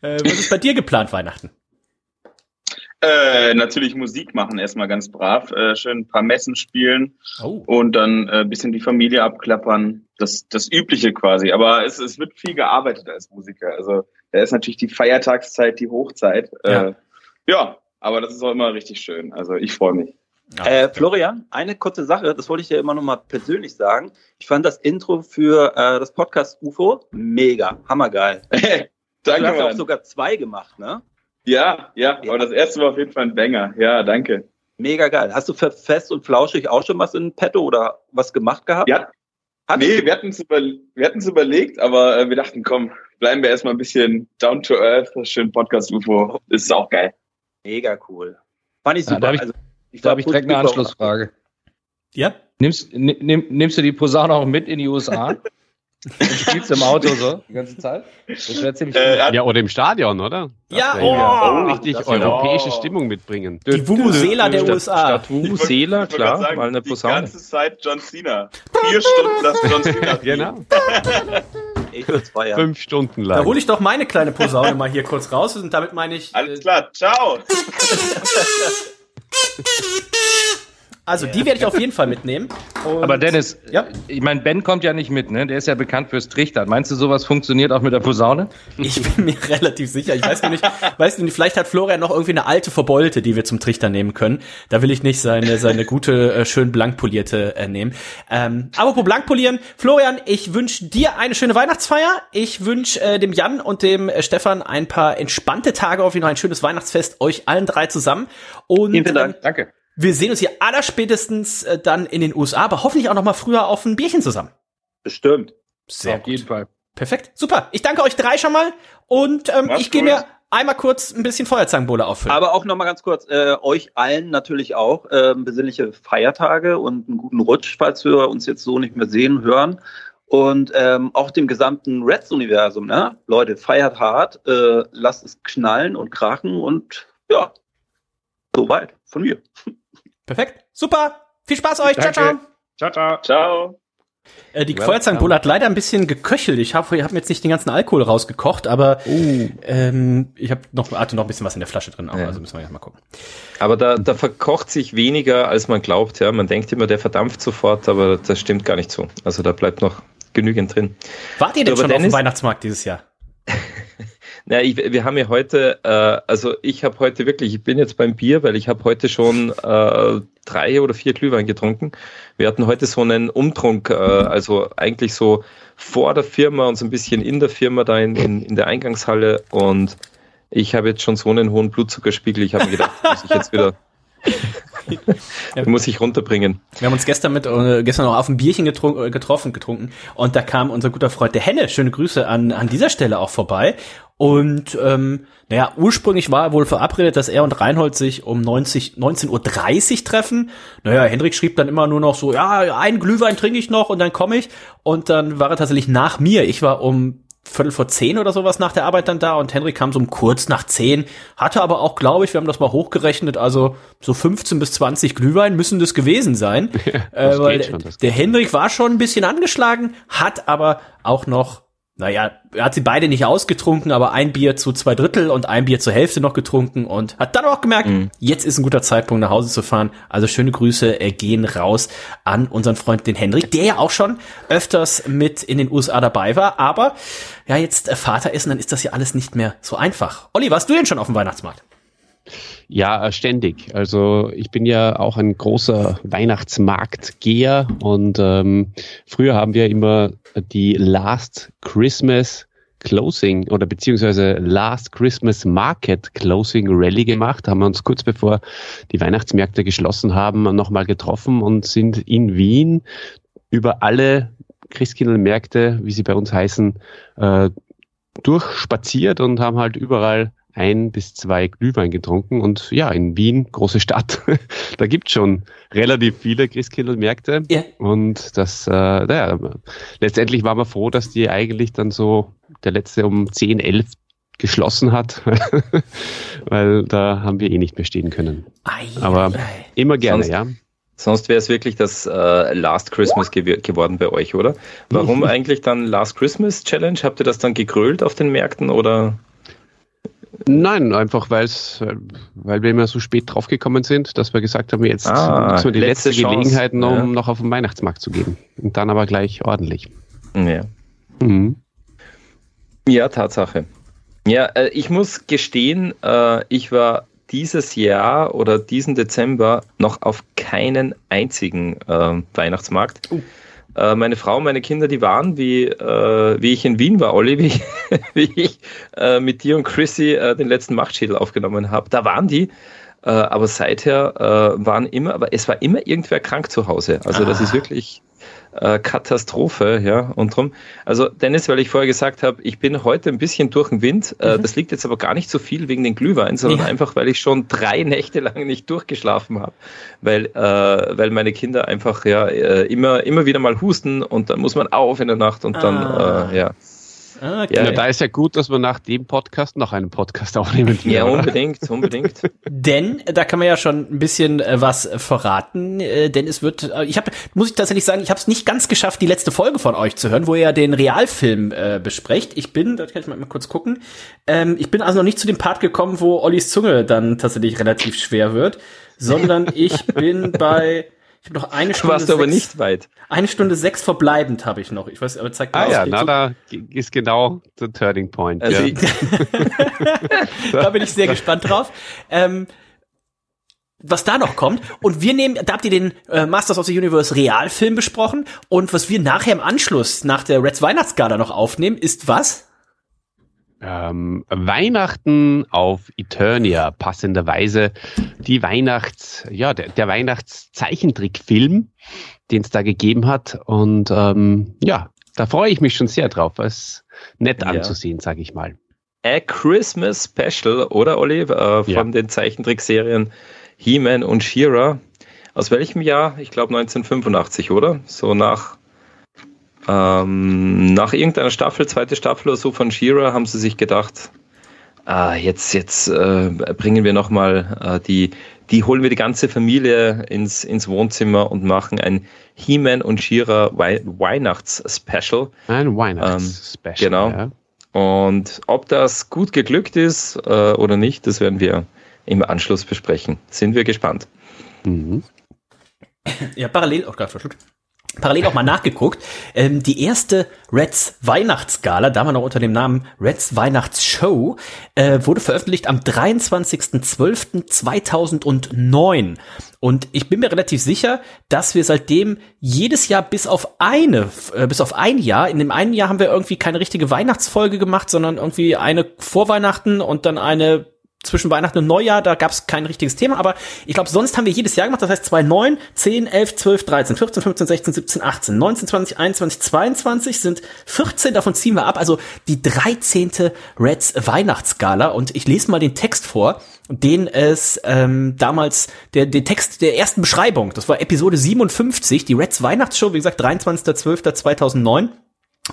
äh, was ist bei dir geplant Weihnachten? Äh, natürlich Musik machen erstmal ganz brav, äh, schön ein paar Messen spielen Oh. und dann äh, bisschen die Familie abklappern. Das, das Übliche quasi. Aber es, es wird viel gearbeitet als Musiker. Also da ist natürlich die Feiertagszeit, die Hochzeit. Ja. Äh, ja, aber das ist auch immer richtig schön. Also ich freue mich. Äh, Florian, eine kurze Sache, das wollte ich dir immer noch mal persönlich sagen. Ich fand das Intro für äh, das Podcast UFO mega, hammergeil. *laughs* Danke, du hast auch Mann. sogar zwei gemacht, ne? Ja, ja, aber das erste war auf jeden Fall ein Banger. Ja, danke. Mega geil. Hast du für Fest und Flauschig auch schon was in petto oder was gemacht gehabt? Ja, Hat nee, wir hatten es über, wir überlegt, aber äh, wir dachten, komm, bleiben wir erstmal ein bisschen down to earth. Schön Podcast UFO. Das ist auch geil. Mega cool. Fand ich Ja, super. da hab ich- also, ich Da habe ich direkt eine Anschlussfrage. Ja? Nimmst, ni- nimm, nimmst du die Posaune auch mit in die USA? *laughs* und spielst im Auto so die ganze Zeit? Das wäre ziemlich Äh, Ja, oder im Stadion, oder? Ja, Das ja oh, richtig das wär- europäische oh. Stimmung mitbringen. Die Vuvuzela der Statt- USA. Statt Vuvuzela, klar, sagen, mal eine Die Posaune. ganze Zeit John Cena. Vier Stunden das John Cena. *laughs* Genau. Ich würde feiern. Fünf Stunden Da lang. hole ich doch meine kleine Posaune mal hier kurz raus und damit meine ich. Alles Äh, klar, ciao. *laughs* also die werde ich auf jeden Fall mitnehmen. *laughs* Und Aber Dennis, Ja. ich meine, Ben kommt ja nicht mit, ne? Der ist ja bekannt fürs Trichtern. Meinst du, sowas funktioniert auch mit der Posaune? Ich bin mir *laughs* relativ sicher. Ich weiß nicht, weiß nicht, vielleicht hat Florian noch irgendwie eine alte Verbeulte, die wir zum Trichter nehmen können. Da will ich nicht seine, seine gute, äh, schön blank polierte äh, nehmen. Ähm, apropos blank polieren. Florian, ich wünsche dir eine schöne Weihnachtsfeier. Ich wünsche äh, dem Jan und dem äh, Stefan ein paar entspannte Tage auf jeden Fall ein schönes Weihnachtsfest, euch allen drei zusammen. Und Vielen, vielen Dank. ähm, Danke. Wir sehen uns hier allerspätestens äh, dann in den USA, aber hoffentlich auch noch mal früher auf ein Bierchen zusammen. Bestimmt. Sehr Auf jeden Fall. Perfekt, super. Ich danke euch drei schon mal und ähm, Mach's ich gehe gut. mir einmal kurz ein bisschen Feuerzangenbowle auffüllen. Aber auch noch mal ganz kurz, äh, euch allen natürlich auch ähm, besinnliche Feiertage und einen guten Rutsch, falls wir uns jetzt so nicht mehr sehen, hören. Und ähm, auch dem gesamten Reds-Universum, ne? Leute, feiert hart, äh, lasst es knallen und krachen und ja, soweit von mir. Perfekt, super. Viel Spaß euch. Ciao, ciao. Danke. Ciao, ciao. Ciao. Äh, die Feuerzangenbowle hat leider ein bisschen geköchelt. Ich habe ich hab mir jetzt nicht den ganzen Alkohol rausgekocht, aber ähm, ich habe noch, hatte noch ein bisschen was in der Flasche drin. Auch, Ja. Also müssen wir jetzt mal gucken. Aber da, da verkocht sich weniger, als man glaubt. Ja, man denkt immer, der verdampft sofort, aber das stimmt gar nicht so. Also da bleibt noch genügend drin. Wart ihr denn Aber schon auf dem Dennis- Weihnachtsmarkt dieses Jahr? Na, ich, wir haben ja heute, äh, also ich habe heute wirklich, ich bin jetzt beim Bier, weil ich habe heute schon äh, drei oder vier Glühwein getrunken. Wir hatten heute so einen Umtrunk, äh, also eigentlich so vor der Firma und so ein bisschen in der Firma da in, in, in der Eingangshalle und ich habe jetzt schon so einen hohen Blutzuckerspiegel, ich habe mir gedacht, muss ich jetzt wieder, *laughs* muss ich runterbringen. Wir haben uns gestern mit äh, gestern noch auf ein Bierchen getrunken, äh, getroffen, getrunken und da kam unser guter Freund der Henne, schöne Grüße an an dieser Stelle auch vorbei. Und ähm, naja, ursprünglich war wohl verabredet, dass er und Reinhold sich um 90, 19.30 Uhr treffen. Naja, Hendrik schrieb dann immer nur noch so, ja, einen Glühwein trinke ich noch und dann komme ich. Und dann war er tatsächlich nach mir. Ich war um Viertel vor zehn oder sowas nach der Arbeit dann da und Henrik kam so um kurz nach zehn, hatte aber auch, glaube ich, wir haben das mal hochgerechnet, also so 15 bis 20 Glühwein müssen das gewesen sein. *laughs* äh, das weil geht schon, der Henrik war schon ein bisschen angeschlagen, hat aber auch noch naja, er hat sie beide nicht ausgetrunken, aber ein Bier zu zwei Drittel und ein Bier zur Hälfte noch getrunken und hat dann auch gemerkt, mhm. jetzt ist ein guter Zeitpunkt, nach Hause zu fahren. Also schöne Grüße äh, gehen raus an unseren Freund den Henrik, der ja auch schon öfters mit in den USA dabei war, aber ja, jetzt äh, Vater ist und dann ist das ja alles nicht mehr so einfach. Olli, warst du denn schon auf dem Weihnachtsmarkt? Ja, ständig. Also ich bin ja auch ein großer Weihnachtsmarktgeher und ähm, früher haben wir immer die Last Christmas Closing oder beziehungsweise Last Christmas Market Closing Rally gemacht, haben wir uns kurz bevor die Weihnachtsmärkte geschlossen haben nochmal getroffen und sind in Wien über alle Christkindlmärkte, wie sie bei uns heißen, äh, durchspaziert und haben halt überall ein bis zwei Glühwein getrunken. Und ja, in Wien, große Stadt, *laughs* da gibt schon relativ viele Christkindlmärkte. Ja. Und das, äh, naja, letztendlich waren wir froh, dass die eigentlich dann so der letzte um 10, 11 geschlossen hat, *laughs* weil da haben wir eh nicht mehr stehen können. Ei, Aber ei. immer gerne, sonst, ja. Sonst wäre es wirklich das äh, Last Christmas gew geworden bei euch, oder? Warum eigentlich dann Last Christmas Challenge? Habt ihr das dann gegrölt auf den Märkten oder? Nein, einfach weil's, weil wir immer so spät draufgekommen sind, dass wir gesagt haben, jetzt ah, nutzen wir die letzte, letzte Gelegenheit, um ja. noch auf den Weihnachtsmarkt zu gehen. Und dann aber gleich ordentlich. Ja. Mhm. Ja, Tatsache. Ja, äh, ich muss gestehen, äh, ich war dieses Jahr oder diesen Dezember noch auf keinen einzigen äh, Weihnachtsmarkt. Uh. Äh, meine Frau, meine Kinder, die waren, wie, äh, wie ich in Wien war, Olli, *laughs* wie ich, wie ich äh, mit dir und Chrissy äh, den letzten Machtschädel aufgenommen habe. Da waren die. Äh, aber seither waren immer, aber es war immer irgendwer krank zu Hause. Also ah. das ist wirklich, äh, Katastrophe, ja. Und drum, also Dennis, weil ich vorher gesagt habe, ich bin heute ein bisschen durch den Wind. Äh, mhm. Das liegt jetzt aber gar nicht so viel wegen den Glühwein, sondern ja. einfach, weil ich schon drei *laughs* Nächte lang nicht durchgeschlafen habe, weil äh, weil meine Kinder einfach ja äh, immer immer wieder mal husten und dann muss man auf in der Nacht und dann ah. äh, ja. Okay. Ja, da ist ja gut, dass wir nach dem Podcast noch einen Podcast aufnehmen. Ja, unbedingt, unbedingt. *laughs* denn da kann man ja schon ein bisschen äh, was verraten, äh, denn es wird, äh, ich habe, muss ich tatsächlich sagen, ich habe es nicht ganz geschafft, die letzte Folge von euch zu hören, wo ihr ja den Realfilm äh, besprecht. Ich bin, da kann ich mal, mal kurz gucken, ähm, ich bin also noch nicht zu dem Part gekommen, wo Ollis Zunge dann tatsächlich relativ schwer wird, sondern *laughs* ich bin bei ich habe noch eine Stunde. Warst du aber nicht weit. Eine Stunde sechs verbleibend habe ich noch. Ich weiß, aber zeigt Ah aus, ja, na, da ist genau der Turning Point. Also ja. *laughs* da bin ich sehr gespannt drauf. Ähm, was da noch kommt. Und wir nehmen, da habt ihr den äh, Masters of the Universe Realfilm besprochen. Und was wir nachher im Anschluss nach der Reds Weihnachtsgala noch aufnehmen, ist was? Ähm, Weihnachten auf Eternia, passenderweise die Weihnachts, ja, der, der Weihnachtszeichentrickfilm, den es da gegeben hat. Und ähm, ja, da freue ich mich schon sehr drauf. Es nett ja. anzusehen, sage ich mal. A Christmas Special, oder Olli, äh, von ja. den Zeichentrickserien He-Man und She-Ra. Aus welchem Jahr? Ich glaube 1985, oder? So nach ähm, nach irgendeiner Staffel, zweite Staffel oder so von Shira, haben sie sich gedacht, ah, jetzt, jetzt äh, bringen wir nochmal äh, die, die holen wir die ganze Familie ins, ins Wohnzimmer und machen ein He-Man und Shira Wei Weihnachts-Special. Ein Weihnachts-Special. Ähm, genau. Ja. Und ob das gut geglückt ist äh, oder nicht, das werden wir im Anschluss besprechen. Sind wir gespannt. Mhm. Ja, parallel, auch oh, gerade verschluckt parallel auch mal nachgeguckt. Ähm, die erste Reds Weihnachtsgala, da noch unter dem Namen Reds Weihnachtsshow, äh, wurde veröffentlicht am 23.12.2009. Und ich bin mir relativ sicher, dass wir seitdem jedes Jahr bis auf eine, äh, bis auf ein Jahr, in dem einen Jahr haben wir irgendwie keine richtige Weihnachtsfolge gemacht, sondern irgendwie eine vor Weihnachten und dann eine zwischen Weihnachten und Neujahr, da gab es kein richtiges Thema, aber ich glaube, sonst haben wir jedes Jahr gemacht, das heißt 2009, 10, 11, 12, 13, 14, 15, 16, 17, 18, 19, 20, 21, 22 sind 14, davon ziehen wir ab, also die 13. Reds Weihnachtsgala und ich lese mal den Text vor, den es ähm, damals, der, der Text der ersten Beschreibung, das war Episode 57, die Reds Weihnachtsshow, wie gesagt, 23.12.2009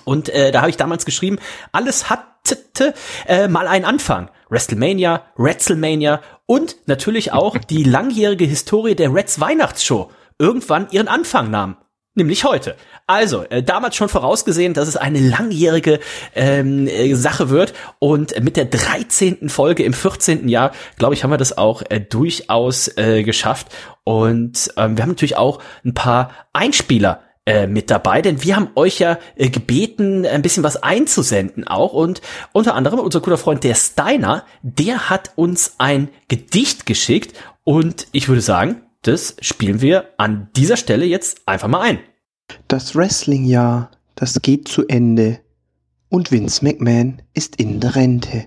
und äh, da habe ich damals geschrieben, alles hatte äh, mal einen Anfang. WrestleMania, WrestleMania und natürlich auch die langjährige Historie der Reds Weihnachtsshow irgendwann ihren Anfang nahm. Nämlich heute. Also, äh, damals schon vorausgesehen, dass es eine langjährige ähm, äh, Sache wird. Und mit der 13. Folge im 14. Jahr, glaube ich, haben wir das auch äh, durchaus äh, geschafft. Und ähm, wir haben natürlich auch ein paar Einspieler äh, mit dabei, denn wir haben euch ja äh, gebeten, ein bisschen was einzusenden auch. Und unter anderem unser guter Freund der Steiner, der hat uns ein Gedicht geschickt. Und ich würde sagen, das spielen wir an dieser Stelle jetzt einfach mal ein. Das Wrestling-Jahr, das geht zu Ende und Vince McMahon ist in der Rente.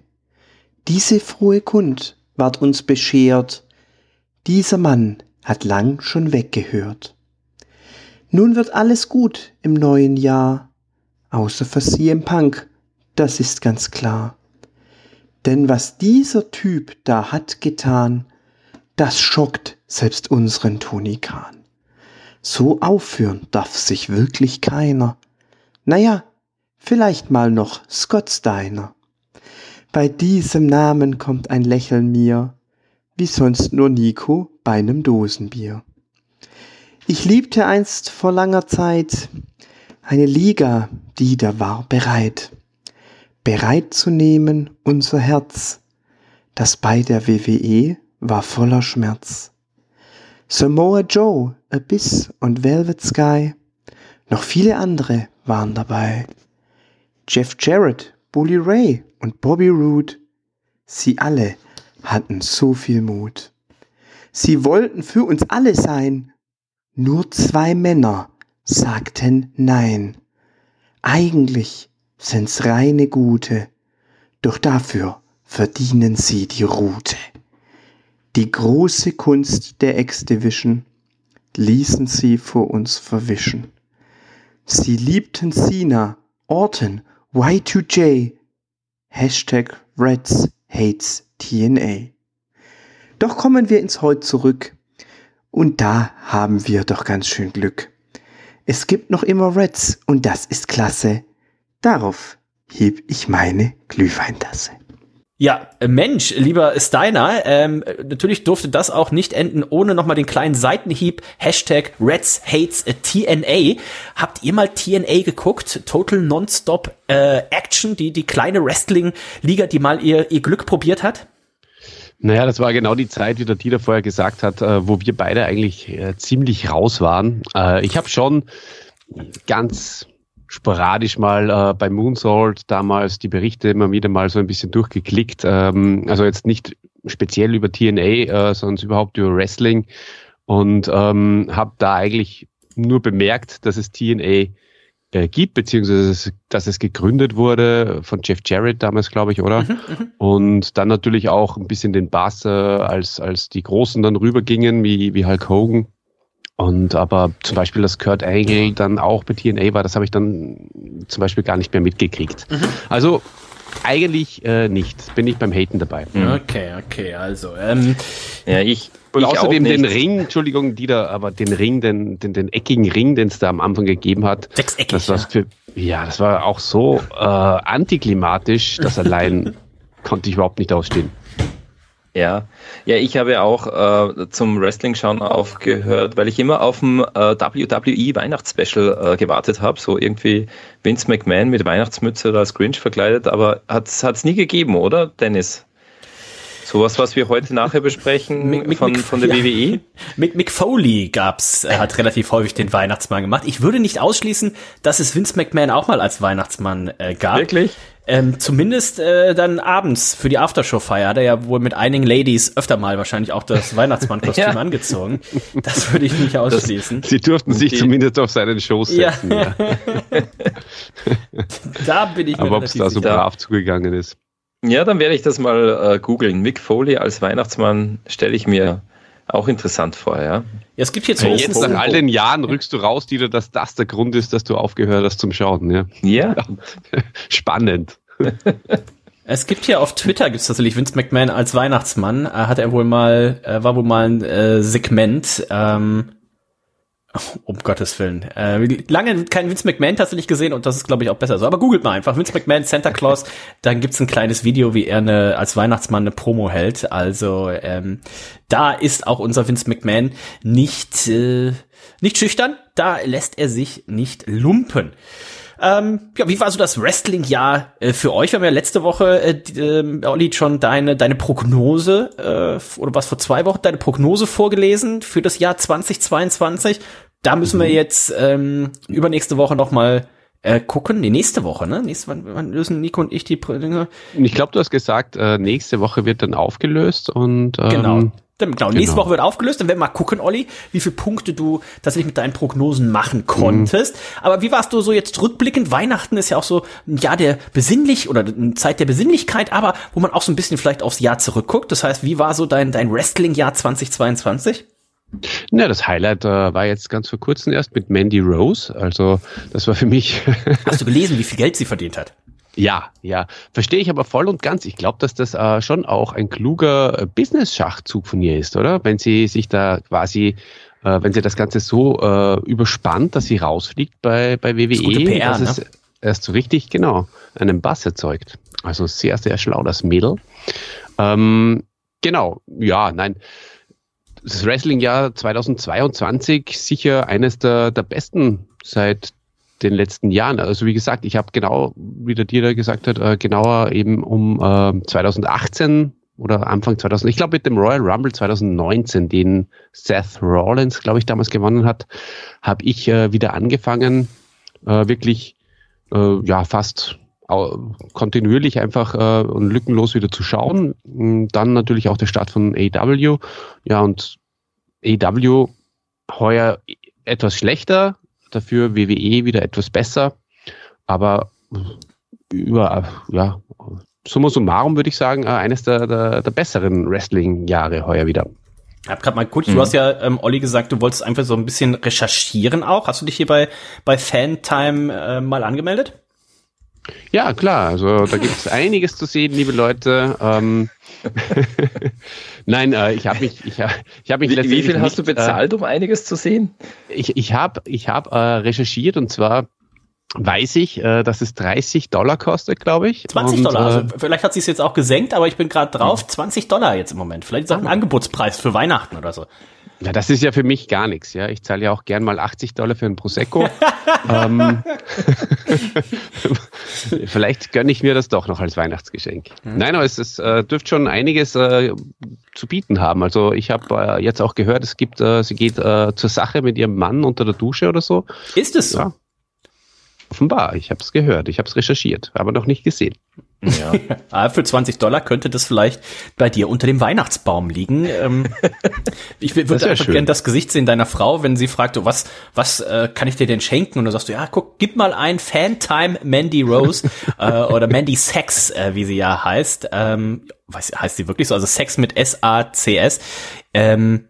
Diese frohe Kund ward uns beschert, dieser Mann hat lang schon weggehört. Nun wird alles gut im neuen Jahr, außer für CM Punk, das ist ganz klar. Denn was dieser Typ da hat getan, das schockt selbst unseren Tony Khan. So aufführen darf sich wirklich keiner. Naja, vielleicht mal noch Scott Steiner. Bei diesem Namen kommt ein Lächeln mir, wie sonst nur Nico bei nem Dosenbier. Ich liebte einst vor langer Zeit eine Liga, die da war bereit, bereit zu nehmen unser Herz, das bei der WWE war voller Schmerz. Samoa Joe, Abyss und Velvet Sky, noch viele andere waren dabei. Jeff Jarrett, Bully Ray und Bobby Roode, sie alle hatten so viel Mut. Sie wollten für uns alle sein, nur zwei Männer sagten Nein. Eigentlich sind's reine Gute, doch dafür verdienen sie die Rute. Die große Kunst der X-Division ließen sie vor uns verwischen. Sie liebten Cena, Orton, Y2J, Hashtag Reds Hates TNA. Doch kommen wir ins Heute zurück. Und da haben wir doch ganz schön Glück. Es gibt noch immer Reds und das ist klasse. Darauf heb ich meine Glühweintasse. Ja, Mensch, lieber Steiner, ähm, natürlich durfte das auch nicht enden ohne nochmal den kleinen Seitenhieb, Hashtag Reds Hates TNA. Habt ihr mal TNA geguckt? Total Nonstop äh, Action, die, die kleine Wrestling-Liga, die mal ihr, ihr Glück probiert hat? Naja, das war genau die Zeit, wie der Dieter vorher gesagt hat, äh, wo wir beide eigentlich äh, ziemlich raus waren. Äh, ich habe schon ganz sporadisch mal bei Moonsault damals die Berichte immer wieder mal so ein bisschen durchgeklickt. Ähm, also jetzt nicht speziell über TNA, sondern überhaupt über Wrestling und ähm, habe da eigentlich nur bemerkt, dass es TNA äh, gibt, beziehungsweise dass es gegründet wurde von Jeff Jarrett damals, glaube ich, oder? Mhm, mhm, und dann natürlich auch ein bisschen den Bass, äh, als, als die Großen dann rübergingen, wie, wie Hulk Hogan. Und aber zum Beispiel, dass Kurt Angle dann auch bei TNA war, das habe ich dann zum Beispiel gar nicht mehr mitgekriegt. Mhm. Also eigentlich äh, nicht. Bin ich beim Haten dabei. Mhm. Okay, okay, also. Ähm, ja, ich. Und ich außerdem den Ring, Entschuldigung, Dieter, aber den Ring, den, den, den eckigen Ring, den es da am Anfang gegeben hat. Sechseckig. Das war für, ja, das war auch so äh, antiklimatisch, dass allein *laughs* konnte ich überhaupt nicht ausstehen. Ja, ja, ich habe auch äh, zum Wrestling-Schauen aufgehört, weil ich immer auf dem äh, WWE Weihnachtsspecial äh, gewartet habe, so irgendwie Vince McMahon mit Weihnachtsmütze oder als Grinch verkleidet, aber hat es nie gegeben, oder, Dennis? Sowas, was wir heute nachher besprechen Mick, Mick, von, Mick, von der ja. WWE? *laughs* Mick, Mick Foley gab's, er hat relativ häufig den Weihnachtsmann gemacht. Ich würde nicht ausschließen, dass es Vince McMahon auch mal als Weihnachtsmann äh, gab. Wirklich? Ähm, zumindest äh, dann abends für die Aftershow-Feier hat er ja wohl mit einigen Ladies öfter mal wahrscheinlich auch das Weihnachtsmann-Kostüm *laughs* ja. angezogen. Das würde ich nicht ausschließen. Das, sie durften sich die, zumindest auf seinen Shows setzen. Ja. ja. *laughs* da bin ich mir Aber ob es da so brav zugegangen ist. Ja, dann werde ich das mal äh, googeln. Mick Foley als Weihnachtsmann stelle ich mir auch interessant vor, ja. Ja, es gibt jetzt, ja, jetzt nach all den Jahren rückst du raus, Dieter, dass das der Grund ist, dass du aufgehört hast zum Schauen, ja. Ja. *laughs* Spannend. *laughs* Es gibt hier auf Twitter gibt es tatsächlich Vince McMahon als Weihnachtsmann. Äh, hat er wohl mal, äh, war wohl mal ein äh, Segment. Ähm, *laughs* Um Gottes Willen. Äh, lange kein Vince McMahon tatsächlich gesehen und das ist, glaube ich, auch besser so. Aber googelt mal einfach Vince McMahon Santa Claus. *laughs* Dann gibt's ein kleines Video, wie er eine, als Weihnachtsmann eine Promo hält. Also ähm, da ist auch unser Vince McMahon nicht, äh, nicht schüchtern. Da lässt er sich nicht lumpen. Ähm, ja, wie war so das Wrestling-Jahr äh, für euch? Wir haben ja letzte Woche, äh, äh, Olli, schon deine, deine Prognose, äh, oder was vor zwei Wochen, deine Prognose vorgelesen für das Jahr 2022. Da müssen wir jetzt ähm, übernächste Woche noch mal äh, gucken. Nee, nächste Woche, ne? Nächste, wann, wann lösen Nico und ich die Dinge? Ich glaube, du hast gesagt, äh, nächste Woche wird dann aufgelöst und ähm, genau. Dann, genau, nächste genau. Woche wird aufgelöst, dann werden wir mal gucken, Olli, wie viele Punkte du tatsächlich mit deinen Prognosen machen konntest. Mhm. Aber wie warst du so jetzt rückblickend? Weihnachten ist ja auch so ein Jahr der Besinnlich oder eine Zeit der Besinnlichkeit, aber wo man auch so ein bisschen vielleicht aufs Jahr zurückguckt. Das heißt, wie war so dein, dein Wrestling-Jahr 2022? Ja, das Highlight äh, war jetzt ganz vor kurzem erst mit Mandy Rose. Also das war für mich. *laughs* Hast du gelesen, wie viel Geld sie verdient hat? Ja, ja, verstehe ich aber voll und ganz. Ich glaube, dass das äh, schon auch ein kluger äh, Business-Schachzug von ihr ist, oder? Wenn sie sich da quasi, äh, wenn sie das Ganze so äh, überspannt, dass sie rausfliegt bei, bei WWE, PR, dass ne? es erst so richtig, genau, einen Bass erzeugt. Also sehr, sehr schlau, das Mädel. Ähm, genau, ja, nein. Das Wrestling-Jahr 2022 sicher eines der, der besten seit den letzten Jahren. Also wie gesagt, ich habe genau, wie der da gesagt hat, äh, genauer eben um äh, 2018 oder Anfang 2000, ich glaube mit dem Royal Rumble 2019, den Seth Rollins, glaube ich, damals gewonnen hat, habe ich äh, wieder angefangen, äh, wirklich äh, ja fast kontinuierlich einfach äh, und lückenlos wieder zu schauen. Dann natürlich auch der Start von AW. Ja, und AW heuer etwas schlechter, dafür WWE wieder etwas besser. Aber über, ja, summa summarum würde ich sagen, äh, eines der, der, der besseren Wrestling-Jahre heuer wieder. Ich habe gerade mal kurz, mhm. du hast ja, ähm, Olli, gesagt, du wolltest einfach so ein bisschen recherchieren auch. Hast du dich hier bei, bei Fantime äh, mal angemeldet? Ja, klar. Also da gibt es *laughs* einiges zu sehen, liebe Leute. Ähm, *laughs* Nein, äh, ich habe mich, ich, ich habe mich Wie, wie viel hast du bezahlt, äh, um einiges zu sehen? Ich, ich habe, ich habe äh, recherchiert und zwar weiß ich, äh, dass es 30 Dollar kostet, glaube ich. 20 und, Dollar. Also äh, vielleicht hat sie es jetzt auch gesenkt, aber ich bin gerade drauf. 20 Dollar jetzt im Moment. Vielleicht ist auch ein Angebotspreis für Weihnachten oder so. Ja, das ist ja für mich gar nichts. Ja, ich zahle ja auch gern mal 80 Dollar für ein Prosecco. *laughs* ähm, *laughs* vielleicht gönne ich mir das doch noch als Weihnachtsgeschenk. Mhm. Nein, aber es, es äh, dürfte schon einiges äh, zu bieten haben. Also ich habe äh, jetzt auch gehört, es gibt, äh, sie geht äh, zur Sache mit ihrem Mann unter der Dusche oder so. Ist es so? Ja. Offenbar, ich habe es gehört, ich habe es recherchiert, aber noch nicht gesehen. *laughs* Ja. für 20 Dollar könnte das vielleicht bei dir unter dem Weihnachtsbaum liegen. Ähm, *laughs* ich würde einfach gerne das Gesicht sehen deiner Frau, wenn sie fragt, oh, was, was äh, kann ich dir denn schenken? Und du sagst du, ja, guck, gib mal ein Fantime Mandy Rose *laughs* äh, oder Mandy Sex, äh, wie sie ja heißt. Ähm, weiß, heißt sie wirklich so? Also Sex mit S-A-C-S. Ähm,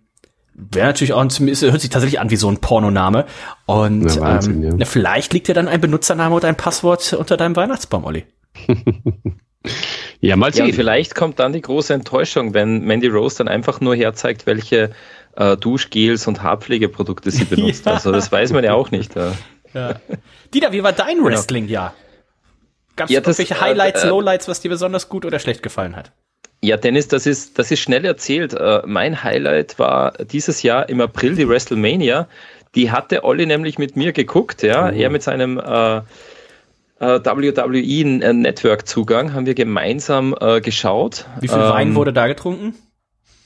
Wäre natürlich auch ein, hört sich tatsächlich an wie so ein Pornoname. Und ja, Wahnsinn, ähm, ja. vielleicht liegt ja dann ein Benutzername oder ein Passwort unter deinem Weihnachtsbaum, Olli. *laughs* ja, mal sehen. Ja, vielleicht kommt dann die große Enttäuschung, wenn Mandy Rose dann einfach nur herzeigt, welche äh, Duschgels und Haarpflegeprodukte sie *laughs* benutzt. ja. Also das weiß man ja auch nicht. Ja. ja. Dieter, wie war dein genau. Wrestling-Jahr? Gab es ja, irgendwelche äh, Highlights, äh, Lowlights, was dir besonders gut oder schlecht gefallen hat? Ja, Dennis, das ist, das ist schnell erzählt. Uh, mein Highlight war dieses Jahr im April die WrestleMania. Die hatte Olli nämlich mit mir geguckt, ja. Oh. Er mit seinem uh, WWE Network Zugang haben wir gemeinsam geschaut. Wie viel Wein ähm, wurde da getrunken?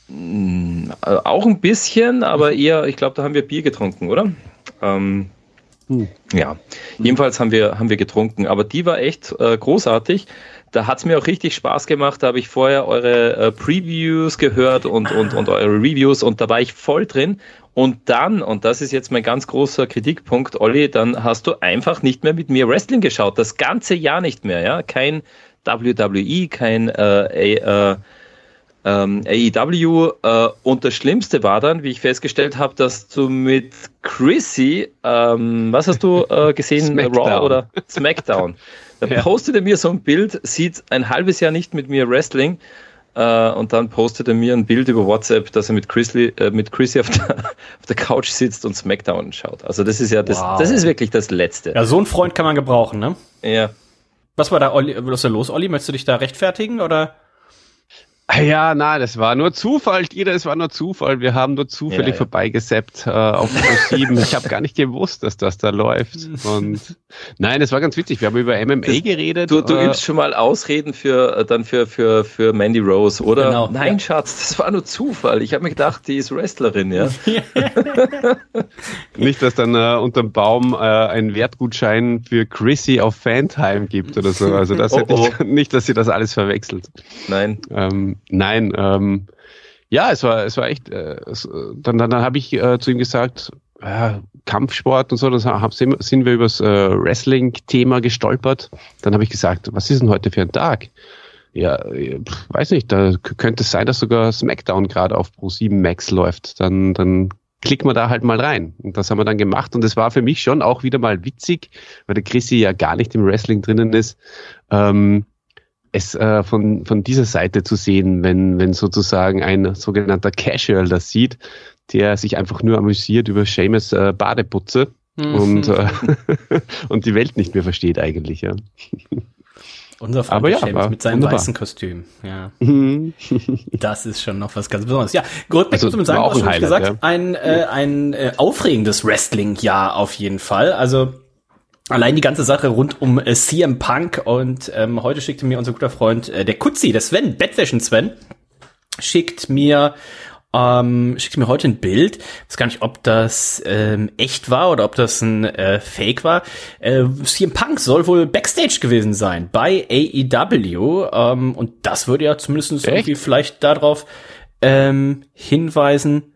Mm, auch ein bisschen, aber eher, ich glaube, da haben wir Bier getrunken, oder? Ähm, hm. Ja, jedenfalls haben wir, haben wir getrunken, aber die war echt großartig da hat es mir auch richtig Spaß gemacht. Da habe ich vorher eure äh, Previews gehört und, und, und eure Reviews und da war ich voll drin. Und dann, und das ist jetzt mein ganz großer Kritikpunkt, Olli, dann hast du einfach nicht mehr mit mir Wrestling geschaut. Das ganze Jahr nicht mehr, ja. Kein WWE, kein äh, äh, ähm, AEW. Äh, und das Schlimmste war dann, wie ich festgestellt habe, dass du mit Chrissy, ähm, was hast du äh, gesehen, Smackdown. Raw oder Smackdown? Da ja. postete mir so ein Bild, sieht ein halbes Jahr nicht mit mir Wrestling. Äh, und dann postet er mir ein Bild über WhatsApp, dass er mit Chrisley, äh, mit Chrissy auf der, *laughs* auf der Couch sitzt und Smackdown schaut. Also das ist ja das, Wow. das ist wirklich das Letzte. Ja, so einen Freund kann man gebrauchen, ne? Ja. Was war da, Olli, was ist da los, Olli? Möchtest du dich da rechtfertigen oder? Ja, nein, das war nur Zufall, Gira, es war nur Zufall. Wir haben nur zufällig Ja, ja. vorbeigesappt äh, auf Pro 7. *laughs* Ich habe gar nicht gewusst, dass das da läuft. Und nein, es war ganz witzig. Wir haben über MMA Das- geredet. Du, du äh, übst schon mal Ausreden für äh, dann für, für, für Mandy Rose, oder? Genau, Nein, ja. Schatz, das war nur Zufall. Ich habe mir gedacht, die ist Wrestlerin, ja. *laughs* Nicht, dass dann äh, unterm Baum äh, ein Wertgutschein für Chrissy auf Fantime gibt oder so. Also das Oh, hätte ich *laughs* nicht, dass sie das alles verwechselt. Nein. Ähm, nein, ähm, ja, es war, es war echt, äh, es, äh, dann, dann, dann habe ich äh, zu ihm gesagt, äh, Kampfsport und so, hab, sind wir übers äh, Wrestling-Thema gestolpert. Dann habe ich gesagt, was ist denn heute für ein Tag? Ja, äh, weiß nicht, da könnte es sein, dass sogar SmackDown gerade auf Pro7 Max läuft. Dann, dann klicken wir da halt mal rein. Und das haben wir dann gemacht. Und es war für mich schon auch wieder mal witzig, weil der Chrissy ja gar nicht im Wrestling drinnen ist. Ähm, es äh, von, von dieser Seite zu sehen, wenn, wenn sozusagen ein sogenannter Casual das sieht, der sich einfach nur amüsiert über Seamus äh, Badeputze und, äh, *laughs* und die Welt nicht mehr versteht eigentlich. Ja. Unser Freund Aber ja, Seamus war mit seinem wunderbar. weißen Kostüm. Ja, Mhm. *laughs* das ist schon noch was ganz Besonderes. Ja, rückblickend Also, muss man sagen, auch ein schon Highlight, gesagt, ja. ein, äh, ein äh, aufregendes Wrestling-Jahr auf jeden Fall. Also Allein die ganze Sache rund um äh, CM Punk und ähm, heute schickte mir unser guter Freund, äh, der Kutzi, der Sven, Bettwäschen Sven, schickt mir ähm, schickt mir heute ein Bild. Ich weiß gar nicht, ob das ähm, echt war oder ob das ein äh, Fake war. Äh, CM Punk soll wohl Backstage gewesen sein bei AEW ähm, und das würde ja zumindest irgendwie vielleicht darauf ähm, hinweisen.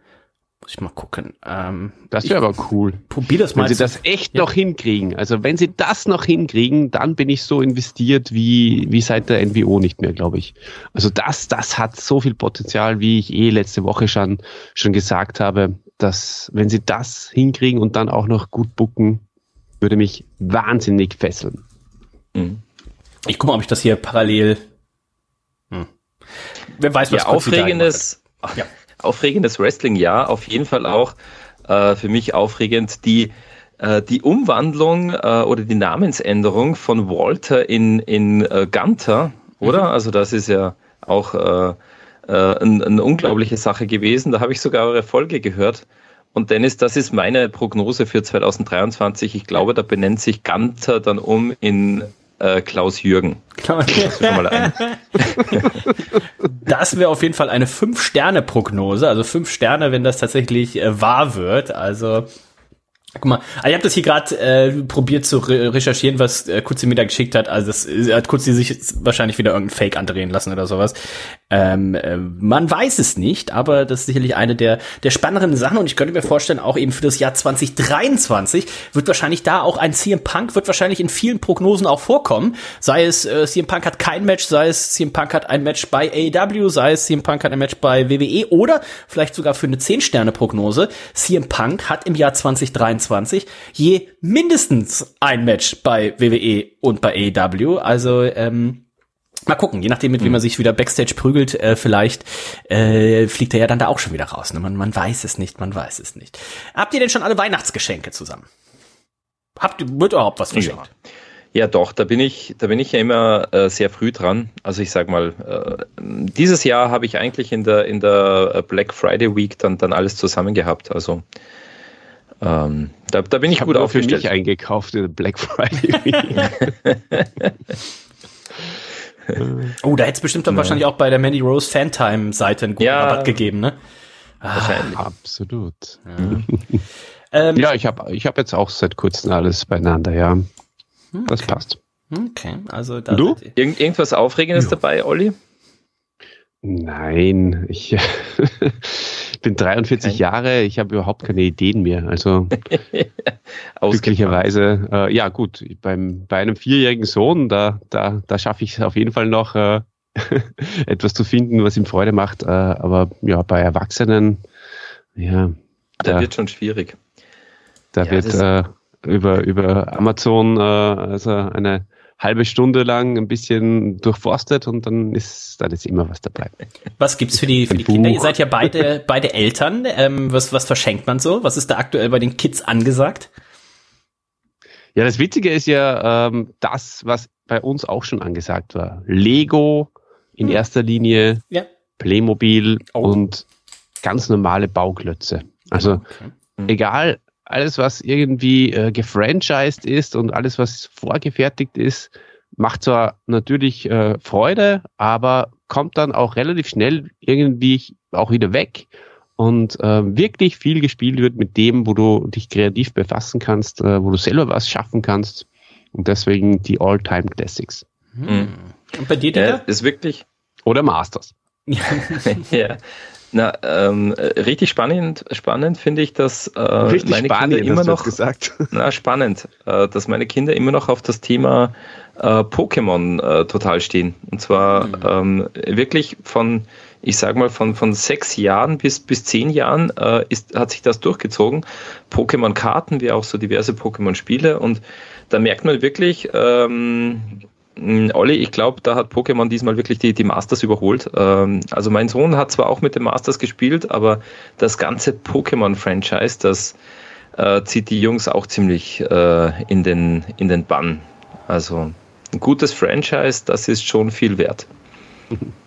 Muss ich mal gucken. Ähm, Das wäre aber cool. probier das mal. Wenn sie das echt noch hinkriegen. Also wenn sie das noch hinkriegen, dann bin ich so investiert wie, wie seit der NWO nicht mehr, glaube ich. Also das, das hat so viel Potenzial, wie ich eh letzte Woche schon, schon gesagt habe, dass wenn sie das hinkriegen und dann auch noch gut bucken, würde mich wahnsinnig fesseln. Mhm. Ich gucke mal, ob ich das hier parallel. Hm. Wer weiß, was Ja, aufregendes, Ja. Aufregendes Wrestling-Jahr, auf jeden Fall auch äh, für mich aufregend die, äh, die Umwandlung äh, oder die Namensänderung von Walter in, in äh, Gunter, oder? Also das ist ja auch äh, äh, ein, eine unglaubliche Sache gewesen. Da habe ich sogar eure Folge gehört. Und Dennis, das ist meine Prognose für 2023. Ich glaube, da benennt sich Gunter dann um in äh, Klaus Jürgen. hat. *laughs* Das wäre auf jeden Fall eine Fünf-Sterne-Prognose. Also fünf Sterne, wenn das tatsächlich äh, wahr wird. Also, guck mal, also ich habe das hier gerade äh, probiert zu re recherchieren, was äh, Kutzi mir da geschickt hat. Also das äh, hat Kutzi sich wahrscheinlich wieder irgendein Fake andrehen lassen oder sowas. Ähm, äh, man weiß es nicht, aber das ist sicherlich eine der, der spannenderen Sachen und ich könnte mir vorstellen, auch eben für das Jahr 2023 wird wahrscheinlich da auch ein CM Punk, wird wahrscheinlich in vielen Prognosen auch vorkommen. Sei es äh, CM Punk hat kein Match, sei es CM Punk hat ein Match bei AEW, sei es CM Punk hat ein Match bei WWE oder vielleicht sogar für eine 10-Sterne-Prognose. CM Punk hat im Jahr 2023 je mindestens ein Match bei WWE und bei AEW. Also, ähm, Mal gucken, je nachdem, mit wem man sich wieder Backstage prügelt, äh, vielleicht äh, fliegt er ja dann da auch schon wieder raus. Ne? Man, man weiß es nicht, man weiß es nicht. Habt ihr denn schon alle Weihnachtsgeschenke zusammen? Habt ihr, wird überhaupt was verschenkt? Ja, doch, da bin ich, da bin ich ja immer äh, sehr früh dran. Also ich sag mal, äh, dieses Jahr habe ich eigentlich in der in der äh, Black Friday Week dann dann alles zusammen gehabt. Also ähm, da, da bin ich, habe gut nur für mich aufgestellt. eingekauft in der Black Friday. *laughs* *laughs* *laughs* Oh, da hätte es bestimmt dann wahrscheinlich auch bei der Mandy Rose Fantime-Seite einen guten Ja. Rabatt gegeben, ne? Wahrscheinlich. Absolut. *laughs* Ähm, Ja, ich habe ich hab jetzt auch seit kurzem alles beieinander, ja. Das passt. Okay, also da Du? Irgend, irgendwas Aufregendes dabei, Olli? Nein, ich *laughs* bin 43 Kein- Jahre, ich habe überhaupt keine Ideen mehr. Also *laughs* glücklicherweise, äh, ja gut, beim, bei einem vierjährigen Sohn, da, da, da schaffe ich es auf jeden Fall noch, äh, *laughs* etwas zu finden, was ihm Freude macht. Äh, aber ja, bei Erwachsenen, ja, Da da, wird schon schwierig. da ja, wird äh, über, über Amazon äh, also eine halbe Stunde lang ein bisschen durchforstet und dann ist, dann ist immer was dabei. Was gibt's für die, für die Kinder? Ihr seid ja beide, *laughs* beide Eltern. Ähm, was, was verschenkt man so? Was ist da aktuell bei den Kids angesagt? Ja, das Witzige ist ja ähm, das, was bei uns auch schon angesagt war. Lego in Hm. erster Linie, Ja. Playmobil Oh. und ganz normale Bauklötze. Also Okay. egal, alles was irgendwie äh, gefranchised ist und alles was vorgefertigt ist, macht zwar natürlich äh, Freude, aber kommt dann auch relativ schnell irgendwie auch wieder weg und äh, wirklich viel gespielt wird mit dem, wo du dich kreativ befassen kannst, äh, wo du selber was schaffen kannst und deswegen die All-Time Classics Hm. Und bei dir, Ja, Dieter? ist wirklich, oder Masters. *laughs* ja. Na, ähm, äh, richtig spannend, spannend finde ich, dass äh, meine spannend, Kinder immer noch, gesagt. *laughs* na, spannend, äh, dass meine Kinder immer noch auf das Thema äh, Pokémon äh, total stehen. Und zwar ähm, wirklich von, ich sag mal, von, von sechs Jahren bis, bis zehn Jahren äh, ist, hat sich das durchgezogen. Pokémon-Karten, wie auch so diverse Pokémon-Spiele. Und da merkt man wirklich, ähm, Olli, ich glaube, da hat Pokémon diesmal wirklich die, die Masters überholt. Ähm, also mein Sohn hat zwar auch mit den Masters gespielt, aber das ganze Pokémon-Franchise, das äh, zieht die Jungs auch ziemlich äh, in, den, in den Bann. Also ein gutes Franchise, das ist schon viel wert. *laughs*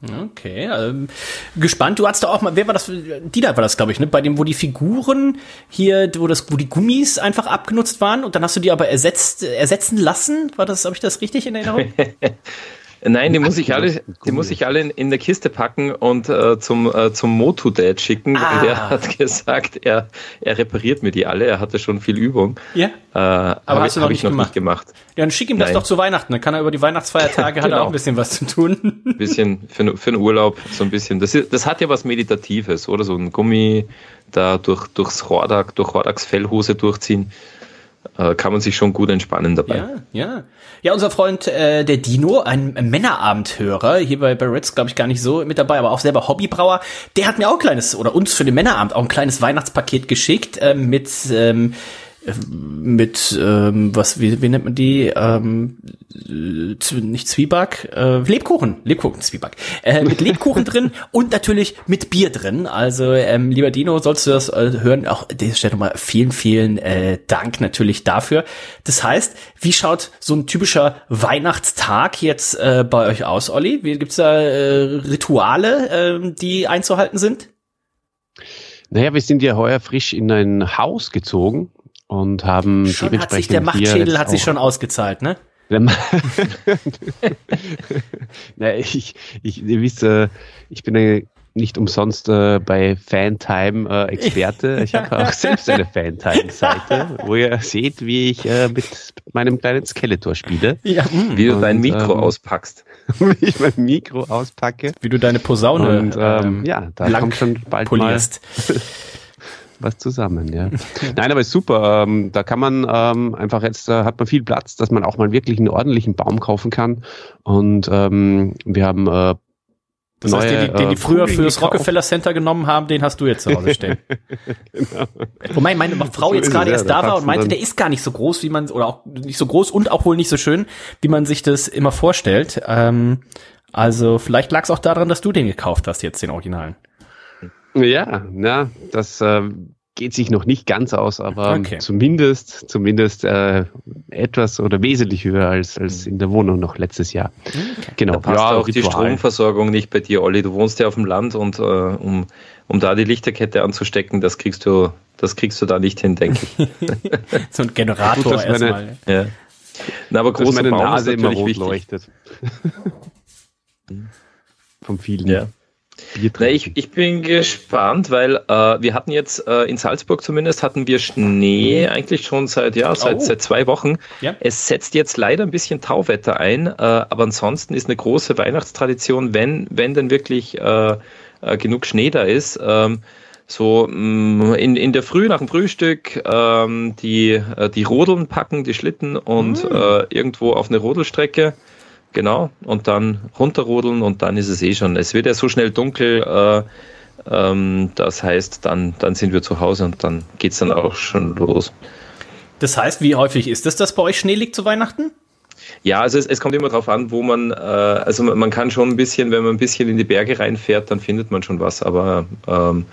Okay, ähm, gespannt. Du hast da auch mal, wer war das? Dieter war das, glaube ich, ne? Bei dem, wo die Figuren hier, wo das, wo die Gummis einfach abgenutzt waren und dann hast du die aber ersetzt, ersetzen lassen. War das, habe ich das richtig in Erinnerung? *laughs* Nein, die muss ich alle, die muss ich alle in, in der Kiste packen und äh, zum, äh, zum Motu-Dad schicken. Ah. Der hat *laughs* gesagt, er, er repariert mir die alle. Er hatte schon viel Übung. ja. Äh, aber hast hab du noch nicht ich noch gemacht? nicht gemacht. Ja, dann schick ihm das Nein. doch zu Weihnachten. Dann kann er über die Weihnachtsfeiertage *laughs* hat er Genau. auch ein bisschen was zu tun. Ein bisschen für, für den Urlaub, so ein bisschen. Das, ist, das hat ja was Meditatives, oder? So ein Gummi da durch, durchs Hordak, durch Hordaks Fellhose durchziehen. Äh, kann man sich schon gut entspannen dabei. Ja, ja. Ja, unser Freund äh, der Dino, ein Männerabendhörer, hier bei, bei Reds, glaube ich, gar nicht so mit dabei, aber auch selber Hobbybrauer, der hat mir auch ein kleines, oder uns für den Männerabend auch ein kleines Weihnachtspaket geschickt ähm, mit ähm, äh, mit ähm, was wie, wie nennt man die? Ähm, äh, nicht Zwieback äh, Lebkuchen. Lebkuchen Zwieback. Äh, mit Lebkuchen drin *laughs* und natürlich mit Bier drin. Also ähm, lieber Dino sollst du das äh, hören? Auch an dieser Stelle nochmal vielen vielen äh, Dank natürlich dafür. Das heißt wie schaut so ein typischer Weihnachtstag jetzt äh, bei euch aus Olli? Wie gibt's da äh, Rituale äh, die einzuhalten sind? Naja, wir sind ja heuer frisch in ein Haus gezogen und haben schon hat dementsprechend sich der Machtschädel hat sich schon ausgezahlt ne *laughs* Na, ich, ich, ihr wisst, äh, ich bin ja nicht umsonst äh, bei Fantime äh, Experte. Ich habe auch *laughs* selbst eine Fantime-Seite, wo ihr seht, wie ich äh, mit meinem kleinen Skeletor spiele. ja Wie du Und, dein Mikro ähm, auspackst. *laughs* wie ich mein Mikro auspacke. wie du deine Posaune Und ähm, ja, da kommt schon bald polierst. mal was zusammen, ja. *laughs* Nein, aber ist super. Ähm, da kann man ähm, einfach jetzt, äh, hat man viel Platz, dass man auch mal wirklich einen ordentlichen Baum kaufen kann. Und ähm, wir haben äh, Das heißt, den, neue, die- den die äh, früher Kugeln fürs gekauft. Rockefeller Center genommen haben, den hast du jetzt zu Hause stehen. *laughs* Wobei meine Frau So jetzt gerade erst da war und meinte, der ist gar nicht so groß, wie man, oder auch nicht so groß und auch wohl nicht so schön, wie man sich das immer vorstellt. Ähm, also vielleicht lag es auch daran, dass du den gekauft hast, jetzt den Originalen. Ja, na, das äh, geht sich noch nicht ganz aus, aber Okay. zumindest, zumindest äh, etwas oder wesentlich höher als, als in der Wohnung noch letztes Jahr. Genau. Da passt auch die Ritual. Stromversorgung nicht bei dir, Olli. Du wohnst ja auf dem Land und äh, um, um da die Lichterkette anzustecken, das kriegst du, das kriegst du da nicht hin, denke ich. *laughs* So ein Generator Gut, erstmal. ja. Na, aber Dass großer meine Baum Nase ist immer rot wichtig. leuchtet. *laughs* Vom vielen Ja. Na, ich, ich bin gespannt, weil äh, wir hatten jetzt äh, in Salzburg zumindest hatten wir Schnee eigentlich schon seit ja seit, Oh. seit zwei Wochen. Ja. Es setzt jetzt leider ein bisschen Tauwetter ein, äh, aber ansonsten ist eine große Weihnachtstradition, wenn wenn denn wirklich äh, äh, genug Schnee da ist. Ähm, so mh, in, in der Früh nach dem Frühstück ähm, die, äh, die Rodeln packen, die Schlitten und äh, irgendwo auf eine Rodelstrecke. Genau, und dann runterrodeln und dann ist es eh schon. Es wird ja so schnell dunkel, äh, ähm, das heißt, dann, dann sind wir zu Hause und dann geht's dann auch schon los. Das heißt, wie häufig ist es, dass bei euch Schnee liegt zu Weihnachten? Ja, also es, es kommt immer darauf an, wo man, äh, also man, man, kann schon ein bisschen, wenn man ein bisschen in die Berge reinfährt, dann findet man schon was, aber ähm,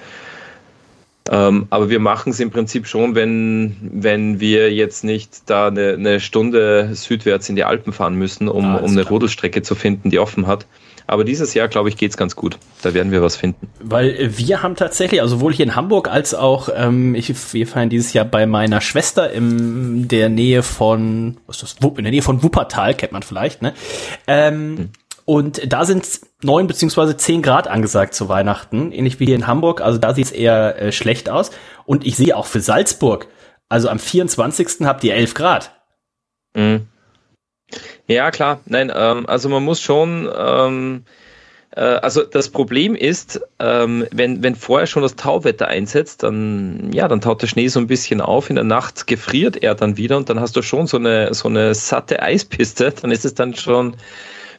ähm, aber wir machen es im Prinzip schon, wenn, wenn wir jetzt nicht da eine, eine Stunde südwärts in die Alpen fahren müssen, um, ah, um eine klar. Rodelstrecke zu finden, die offen hat. Aber dieses Jahr, glaube ich, geht's ganz gut. Da werden wir was finden. Weil wir haben tatsächlich, also sowohl hier in Hamburg als auch, ähm, ich, wir feiern dieses Jahr bei meiner Schwester in der Nähe von, was ist das, in der Nähe von Wuppertal, kennt man vielleicht, ne? Ähm, hm. Und da sind neun beziehungsweise zehn Grad angesagt zu Weihnachten, ähnlich wie hier in Hamburg. Also da sieht es eher äh, schlecht aus. Und ich sehe auch für Salzburg, also am 24. habt ihr elf Grad. Mhm. Ja, klar. Nein, ähm, also man muss schon. Ähm, äh, also das Problem ist, ähm, wenn, wenn vorher schon das Tauwetter einsetzt, dann, ja, dann taut der Schnee so ein bisschen auf. In der Nacht gefriert er dann wieder und dann hast du schon so eine, so eine satte Eispiste. Dann ist es dann schon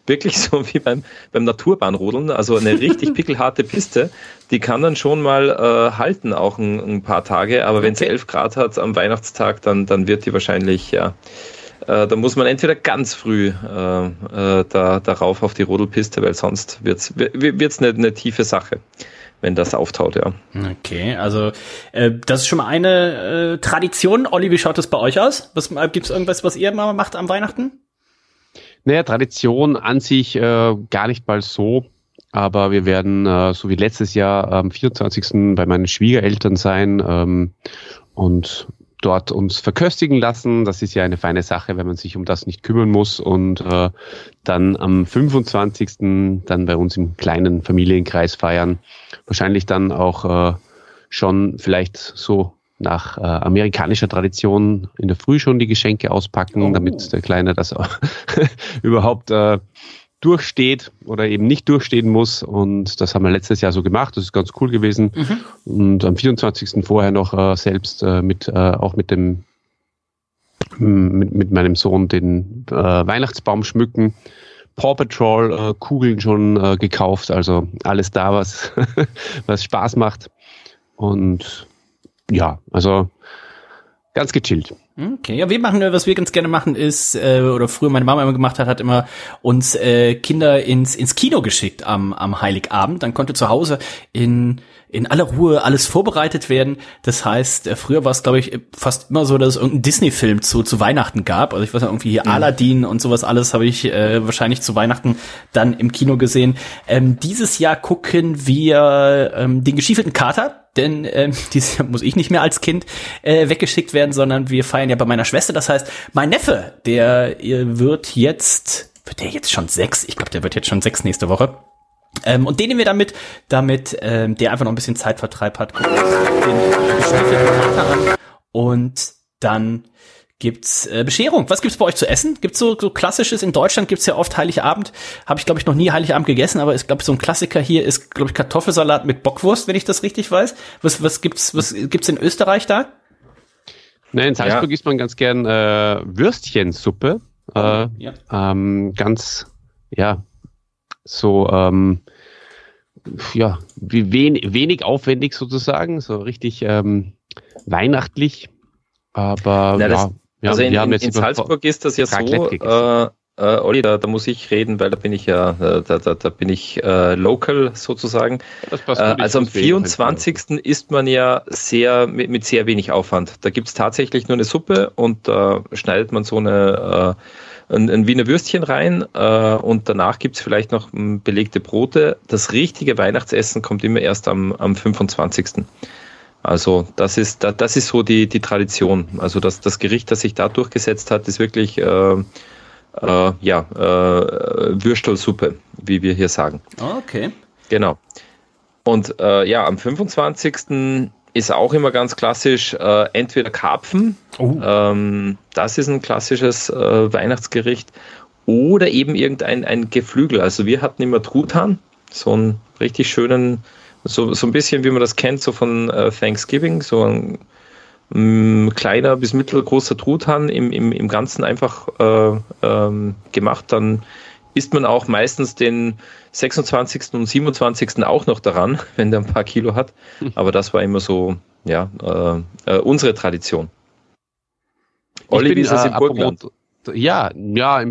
wirklich so wie beim, beim Naturbahnrodeln, also eine richtig *laughs* pickelharte Piste, die kann dann schon mal äh, halten, auch ein, ein, paar Tage. Aber wenn es 11 Grad hat am Weihnachtstag, dann, dann wird die wahrscheinlich, ja, äh, da muss man entweder ganz früh äh, äh, da, darauf auf die Rodelpiste, weil sonst wird es eine, eine tiefe Sache wenn das auftaut, ja. Okay, also äh, das ist schon mal eine äh, Tradition. Olli, wie schaut das bei euch aus? Gibt es irgendwas, was ihr mal macht am Weihnachten? Naja, Tradition an sich äh, gar nicht mal so. Aber wir werden, äh, so wie letztes Jahr, am 24. bei meinen Schwiegereltern sein ähm, und dort uns verköstigen lassen. Das ist ja eine feine Sache, wenn man sich um das nicht kümmern muss. Und äh, dann am 25. dann bei uns im kleinen Familienkreis feiern. Wahrscheinlich dann auch äh, schon vielleicht so nach äh, amerikanischer Tradition in der Früh schon die Geschenke auspacken, oh. damit der Kleine das *laughs* überhaupt äh, durchsteht oder eben nicht durchstehen muss. Und das haben wir letztes Jahr so gemacht. Das ist ganz cool gewesen. Mhm. Und am 24. vorher noch äh, selbst äh, mit, äh, auch mit dem mit, mit meinem Sohn den äh, Weihnachtsbaum schmücken. Paw Patrol Kugeln schon gekauft, also alles da, was, *laughs* was Spaß macht. Und ja, also ganz gechillt. Okay, ja, wir machen, was wir ganz gerne machen, ist, äh, oder früher meine Mama immer gemacht hat, hat immer uns äh, Kinder ins, ins Kino geschickt am, am Heiligabend. Dann konnte zu Hause in, in aller Ruhe alles vorbereitet werden. Das heißt, äh, früher war es, glaube ich, fast immer so, dass es irgendeinen Disney-Film zu, zu Weihnachten gab. Also ich weiß nicht, irgendwie hier mhm. Aladdin und sowas alles habe ich äh, wahrscheinlich zu Weihnachten dann im Kino gesehen. Ähm, dieses Jahr gucken wir ähm, den geschiefelten Kater denn ähm, *laughs* dieses Jahr muss ich nicht mehr als Kind äh, weggeschickt werden, sondern wir feiern ja bei meiner Schwester. Das heißt, mein Neffe, der wird jetzt, wird der jetzt schon sechs? Ich glaube, der wird jetzt schon sechs nächste Woche. Ähm, und den nehmen wir damit, damit ähm, der einfach noch ein bisschen Zeitvertreib hat. Gucken den an und dann gibt's äh, Bescherung. Was gibt's bei euch zu essen? Gibt's so, so klassisches? In Deutschland gibt's ja oft Heiligabend. Habe ich glaube ich noch nie Heiligabend gegessen, aber ich glaube so ein Klassiker hier ist glaube ich Kartoffelsalat mit Bockwurst, wenn ich das richtig weiß. Was was gibt's was gibt's in Österreich da? Ne, in Salzburg ja. isst man ganz gern äh, Würstchensuppe. Äh, ja. Ähm, ganz ja so ähm, ja wie wen, wenig aufwendig sozusagen, so richtig ähm, weihnachtlich. Aber Na, ja, ja, also in, in, in Salzburg ist das ja so, äh, äh, Olli, da, da, muss ich reden, weil da bin ich ja, äh, da, da, da bin ich äh, local sozusagen. Äh, also am 24. isst man ja sehr mit, mit sehr wenig Aufwand. Da gibt es tatsächlich nur eine Suppe und da schneidet man so eine äh, ein, ein Wiener Würstchen rein äh, und danach gibt es vielleicht noch belegte Brote. Das richtige Weihnachtsessen kommt immer erst am, am 25. Also das ist, das ist so die, die Tradition. Also das, das Gericht, das sich da durchgesetzt hat, ist wirklich äh, äh, ja, äh, Würstelsuppe, wie wir hier sagen. Okay. Genau. Und äh, ja, am 25. ist auch immer ganz klassisch äh, entweder Karpfen, oh. ähm, das ist ein klassisches äh, Weihnachtsgericht, oder eben irgendein ein Geflügel. Also wir hatten immer Truthahn, so einen richtig schönen so, so ein bisschen, wie man das kennt, so von äh, Thanksgiving, so ein mh, mm, kleiner bis mittelgroßer Truthahn im, im, im Ganzen einfach äh, ähm, gemacht. Dann isst man auch meistens den 26. und 27. auch noch daran, *laughs* wenn der ein paar Kilo hat. Aber das war immer so, ja, äh, äh unsere Tradition. Olli, wie ist das äh, in Burgenland? ja, ja,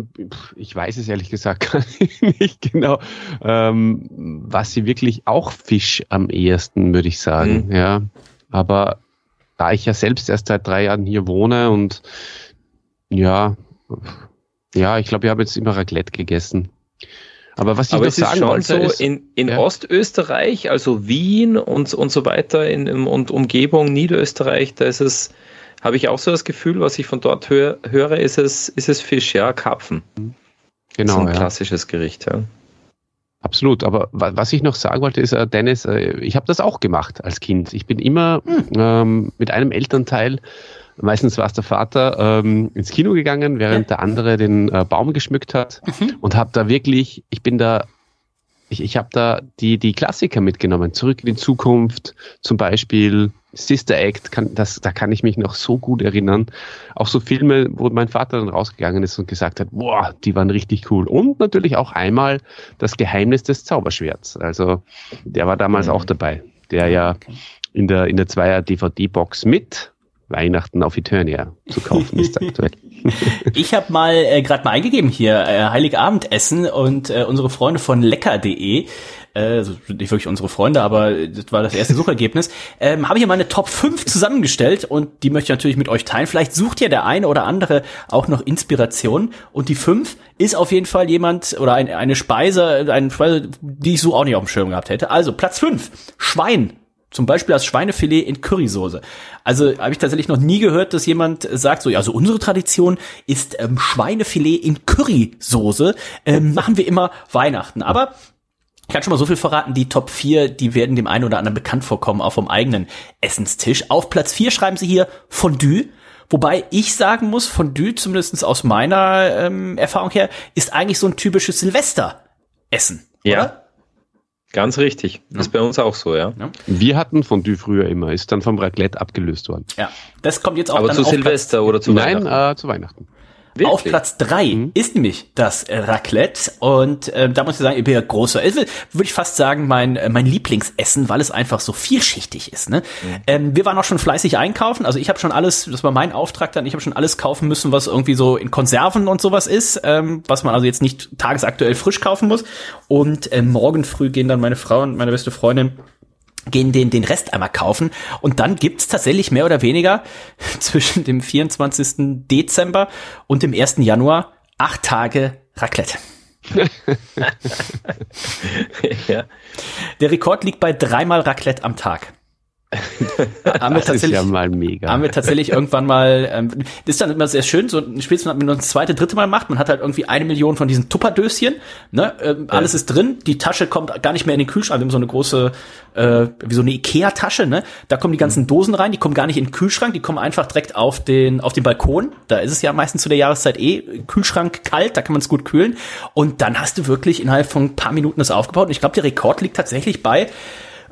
ich weiß es ehrlich gesagt *laughs* gar nicht genau, ähm, was sie wirklich auch Fisch am ehesten, würde ich sagen, mhm. ja. Aber da ich ja selbst erst seit drei Jahren hier wohne und ja, ja, ich glaube, ich habe jetzt immer Raclette gegessen. Aber was ich Aber noch sagen wollte, so ist, in, in ja. Ostösterreich, also Wien und, und so weiter in, in, und Umgebung Niederösterreich, da ist es, habe ich auch so das Gefühl, was ich von dort hör, höre, ist es, ist es Fisch, ja, Karpfen. Genau. So ein ja. klassisches Gericht, ja. Absolut, aber was ich noch sagen wollte, ist, äh, Dennis, äh, ich habe das auch gemacht als Kind. Ich bin immer hm. ähm, mit einem Elternteil Meistens war es der Vater ähm, ins Kino gegangen, während der andere den äh, Baum geschmückt hat mhm. und habe da wirklich, ich bin da, ich, ich habe da die, die Klassiker mitgenommen. Zurück in die Zukunft, zum Beispiel Sister Act, kann, das, da kann ich mich noch so gut erinnern. Auch so Filme, wo mein Vater dann rausgegangen ist und gesagt hat, boah, die waren richtig cool. Und natürlich auch einmal das Geheimnis des Zauberschwerts. Also der war damals mhm. auch dabei, der ja in der, in der Zweier DVD-Box mit Weihnachten auf Eternia zu kaufen ist aktuell. *laughs* ich habe mal äh, gerade mal eingegeben hier äh, Heiligabendessen und äh, unsere Freunde von lecker.de äh, also nicht wirklich unsere Freunde, aber das war das erste *laughs* Suchergebnis, ähm, habe ich hier meine Top 5 zusammengestellt und die möchte ich natürlich mit euch teilen. Vielleicht sucht ja der eine oder andere auch noch Inspiration und die 5 ist auf jeden Fall jemand oder ein, eine Speise, eine Speise, die ich so auch nicht auf dem Schirm gehabt hätte. Also Platz 5, Schwein zum Beispiel das Schweinefilet in Currysoße. Also habe ich tatsächlich noch nie gehört, dass jemand sagt, so, ja, also unsere Tradition ist ähm, Schweinefilet in Currysoße. Ähm, machen wir immer Weihnachten. Aber ich kann schon mal so viel verraten, die Top 4, die werden dem einen oder anderen bekannt vorkommen, auch vom eigenen Essenstisch. Auf Platz 4 schreiben sie hier Fondue. Wobei ich sagen muss, Fondue, zumindest aus meiner ähm, Erfahrung her, ist eigentlich so ein typisches Silvesteressen. Ja. Oder? Ganz richtig. Ja. Ist bei uns auch so, ja. ja. Wir hatten Fondue früher immer, ist dann vom Raclette abgelöst worden. Ja, das kommt jetzt auch Aber zu Silvester oder zu Nein, Weihnachten? Nein, äh, zu Weihnachten. Wirklich? Auf Platz drei mhm. ist nämlich das Raclette und äh, da muss ich sagen, ich bin ja großer, würde ich fast sagen, mein, äh, mein Lieblingsessen, weil es einfach so vielschichtig ist. Ne? Mhm. Ähm, wir waren auch schon fleißig einkaufen, also ich habe schon alles, das war mein Auftrag dann, ich habe schon alles kaufen müssen, was irgendwie so in Konserven und sowas ist, ähm, was man also jetzt nicht tagesaktuell frisch kaufen muss. Und äh, morgen früh gehen dann meine Frau und meine beste Freundin gehen den, den Rest einmal kaufen. Und dann gibt's tatsächlich mehr oder weniger *laughs* zwischen dem 24. Dezember und dem 1. Januar acht Tage Raclette. *laughs* ja. Der Rekord liegt bei dreimal Raclette am Tag haben wir *laughs* das ist ja mal mega. Haben wir tatsächlich irgendwann mal, ähm, das ist dann immer sehr schön, so ein Spiel, wenn man das zweite, dritte Mal macht, man hat halt irgendwie eine Million von diesen Tupperdöschen, ne, ähm, alles ist drin, die Tasche kommt gar nicht mehr in den Kühlschrank, wir haben so eine große, äh, wie so eine Ikea-Tasche, ne, da kommen die ganzen mhm. Dosen rein, die kommen gar nicht in den Kühlschrank, die kommen einfach direkt auf den, auf den Balkon, da ist es ja meistens zu der Jahreszeit eh Kühlschrank kalt, da kann man es gut kühlen. Und dann hast du wirklich innerhalb von ein paar Minuten das aufgebaut. Und ich glaube, der Rekord liegt tatsächlich bei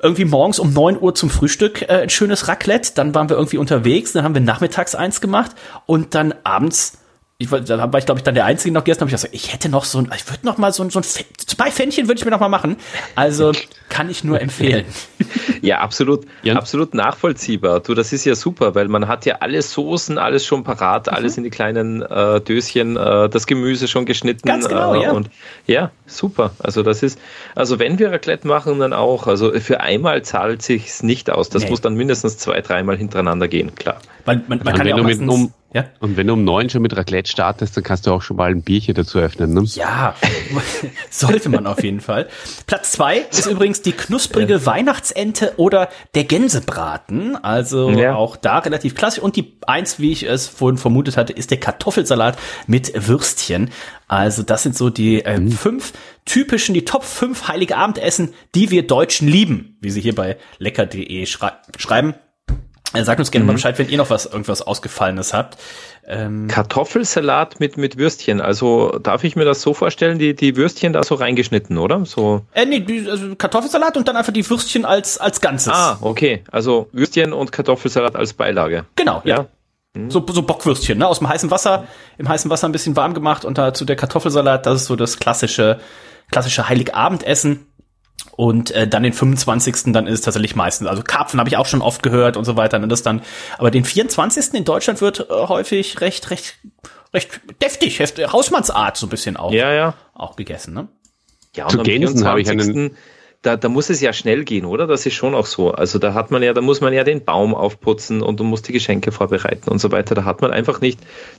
irgendwie morgens um neun Uhr zum Frühstück äh, ein schönes Raclette, dann waren wir irgendwie unterwegs, dann haben wir nachmittags eins gemacht und dann abends ich da war ich glaube ich dann der einzige noch gestern, habe ich gesagt, ich hätte noch so ein, ich würde noch mal so ein, so ein zwei Fännchen würde ich mir noch mal machen. Also kann ich nur empfehlen. *laughs* Ja, absolut, ja. absolut nachvollziehbar. Du, das ist ja super, weil man hat ja alle Soßen, alles schon parat, mhm. alles in die kleinen äh, Döschen, äh, das Gemüse schon geschnitten. Ganz genau, äh, ja. Und ja, super. Also das ist, also wenn wir Raclette machen, dann auch. Also für einmal zahlt sich's nicht aus. Das nee. muss dann mindestens zwei, dreimal hintereinander gehen, klar. Man, man, man kann ja auch meistens, um, ja? Und wenn du um neun schon mit Raclette startest, dann kannst du auch schon mal ein Bierchen dazu öffnen, ne? Ja, *laughs* sollte man auf jeden Fall. Platz zwei ist übrigens die knusprige ja. Weihnachtsente oder der Gänsebraten. Also ja. auch da relativ klassisch. Und die eins, wie ich es vorhin vermutet hatte, ist der Kartoffelsalat mit Würstchen. Also das sind so die äh, mhm. fünf typischen, die Top fünf Heilige Abendessen, die wir Deutschen lieben, wie sie hier bei lecker.de schrei schreiben. Äh, sagt uns gerne mhm. mal Bescheid, wenn ihr noch was irgendwas Ausgefallenes habt. Ähm Kartoffelsalat mit, mit Würstchen. Also darf ich mir das so vorstellen, die, die Würstchen da so reingeschnitten, oder? So. Äh, nee, also Kartoffelsalat und dann einfach die Würstchen als, als Ganzes. Ah, okay. Also Würstchen und Kartoffelsalat als Beilage. Genau, ja. ja. Mhm. So, so Bockwürstchen, ne? Aus dem heißen Wasser, im heißen Wasser ein bisschen warm gemacht und dazu der Kartoffelsalat, das ist so das klassische, klassische Heiligabendessen. Und äh, dann den 25. dann ist es tatsächlich meistens, also Karpfen habe ich auch schon oft gehört und so weiter. Ne, das dann, aber den 24. in Deutschland wird äh, häufig recht, recht recht deftig, Hausmannsart so ein bisschen auch, Ja, ja. auch gegessen, ne? Ja, Zu am Gänsen habe ich einen- 24.. Da, da muss es ja schnell gehen, oder? Das ist schon auch so. Also da hat man ja, da muss man ja den Baum aufputzen und du musst die Geschenke vorbereiten und so weiter. Da hat man einfach nicht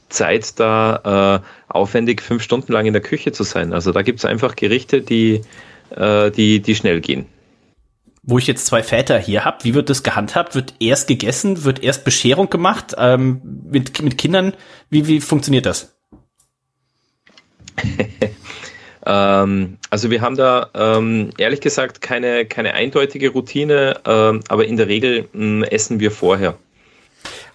Zeit, da äh, aufwendig fünf Stunden lang in der Küche zu sein. Also da gibt es einfach Gerichte, die, äh, die, die schnell gehen. Wo ich jetzt zwei Väter hier habe, wie wird das gehandhabt? Wird erst gegessen, wird erst Bescherung gemacht ähm, mit, mit Kindern? Wie, wie funktioniert das? *laughs* Ähm, also wir haben da ähm, ehrlich gesagt keine, keine eindeutige Routine, ähm, aber in der Regel mh, essen wir vorher.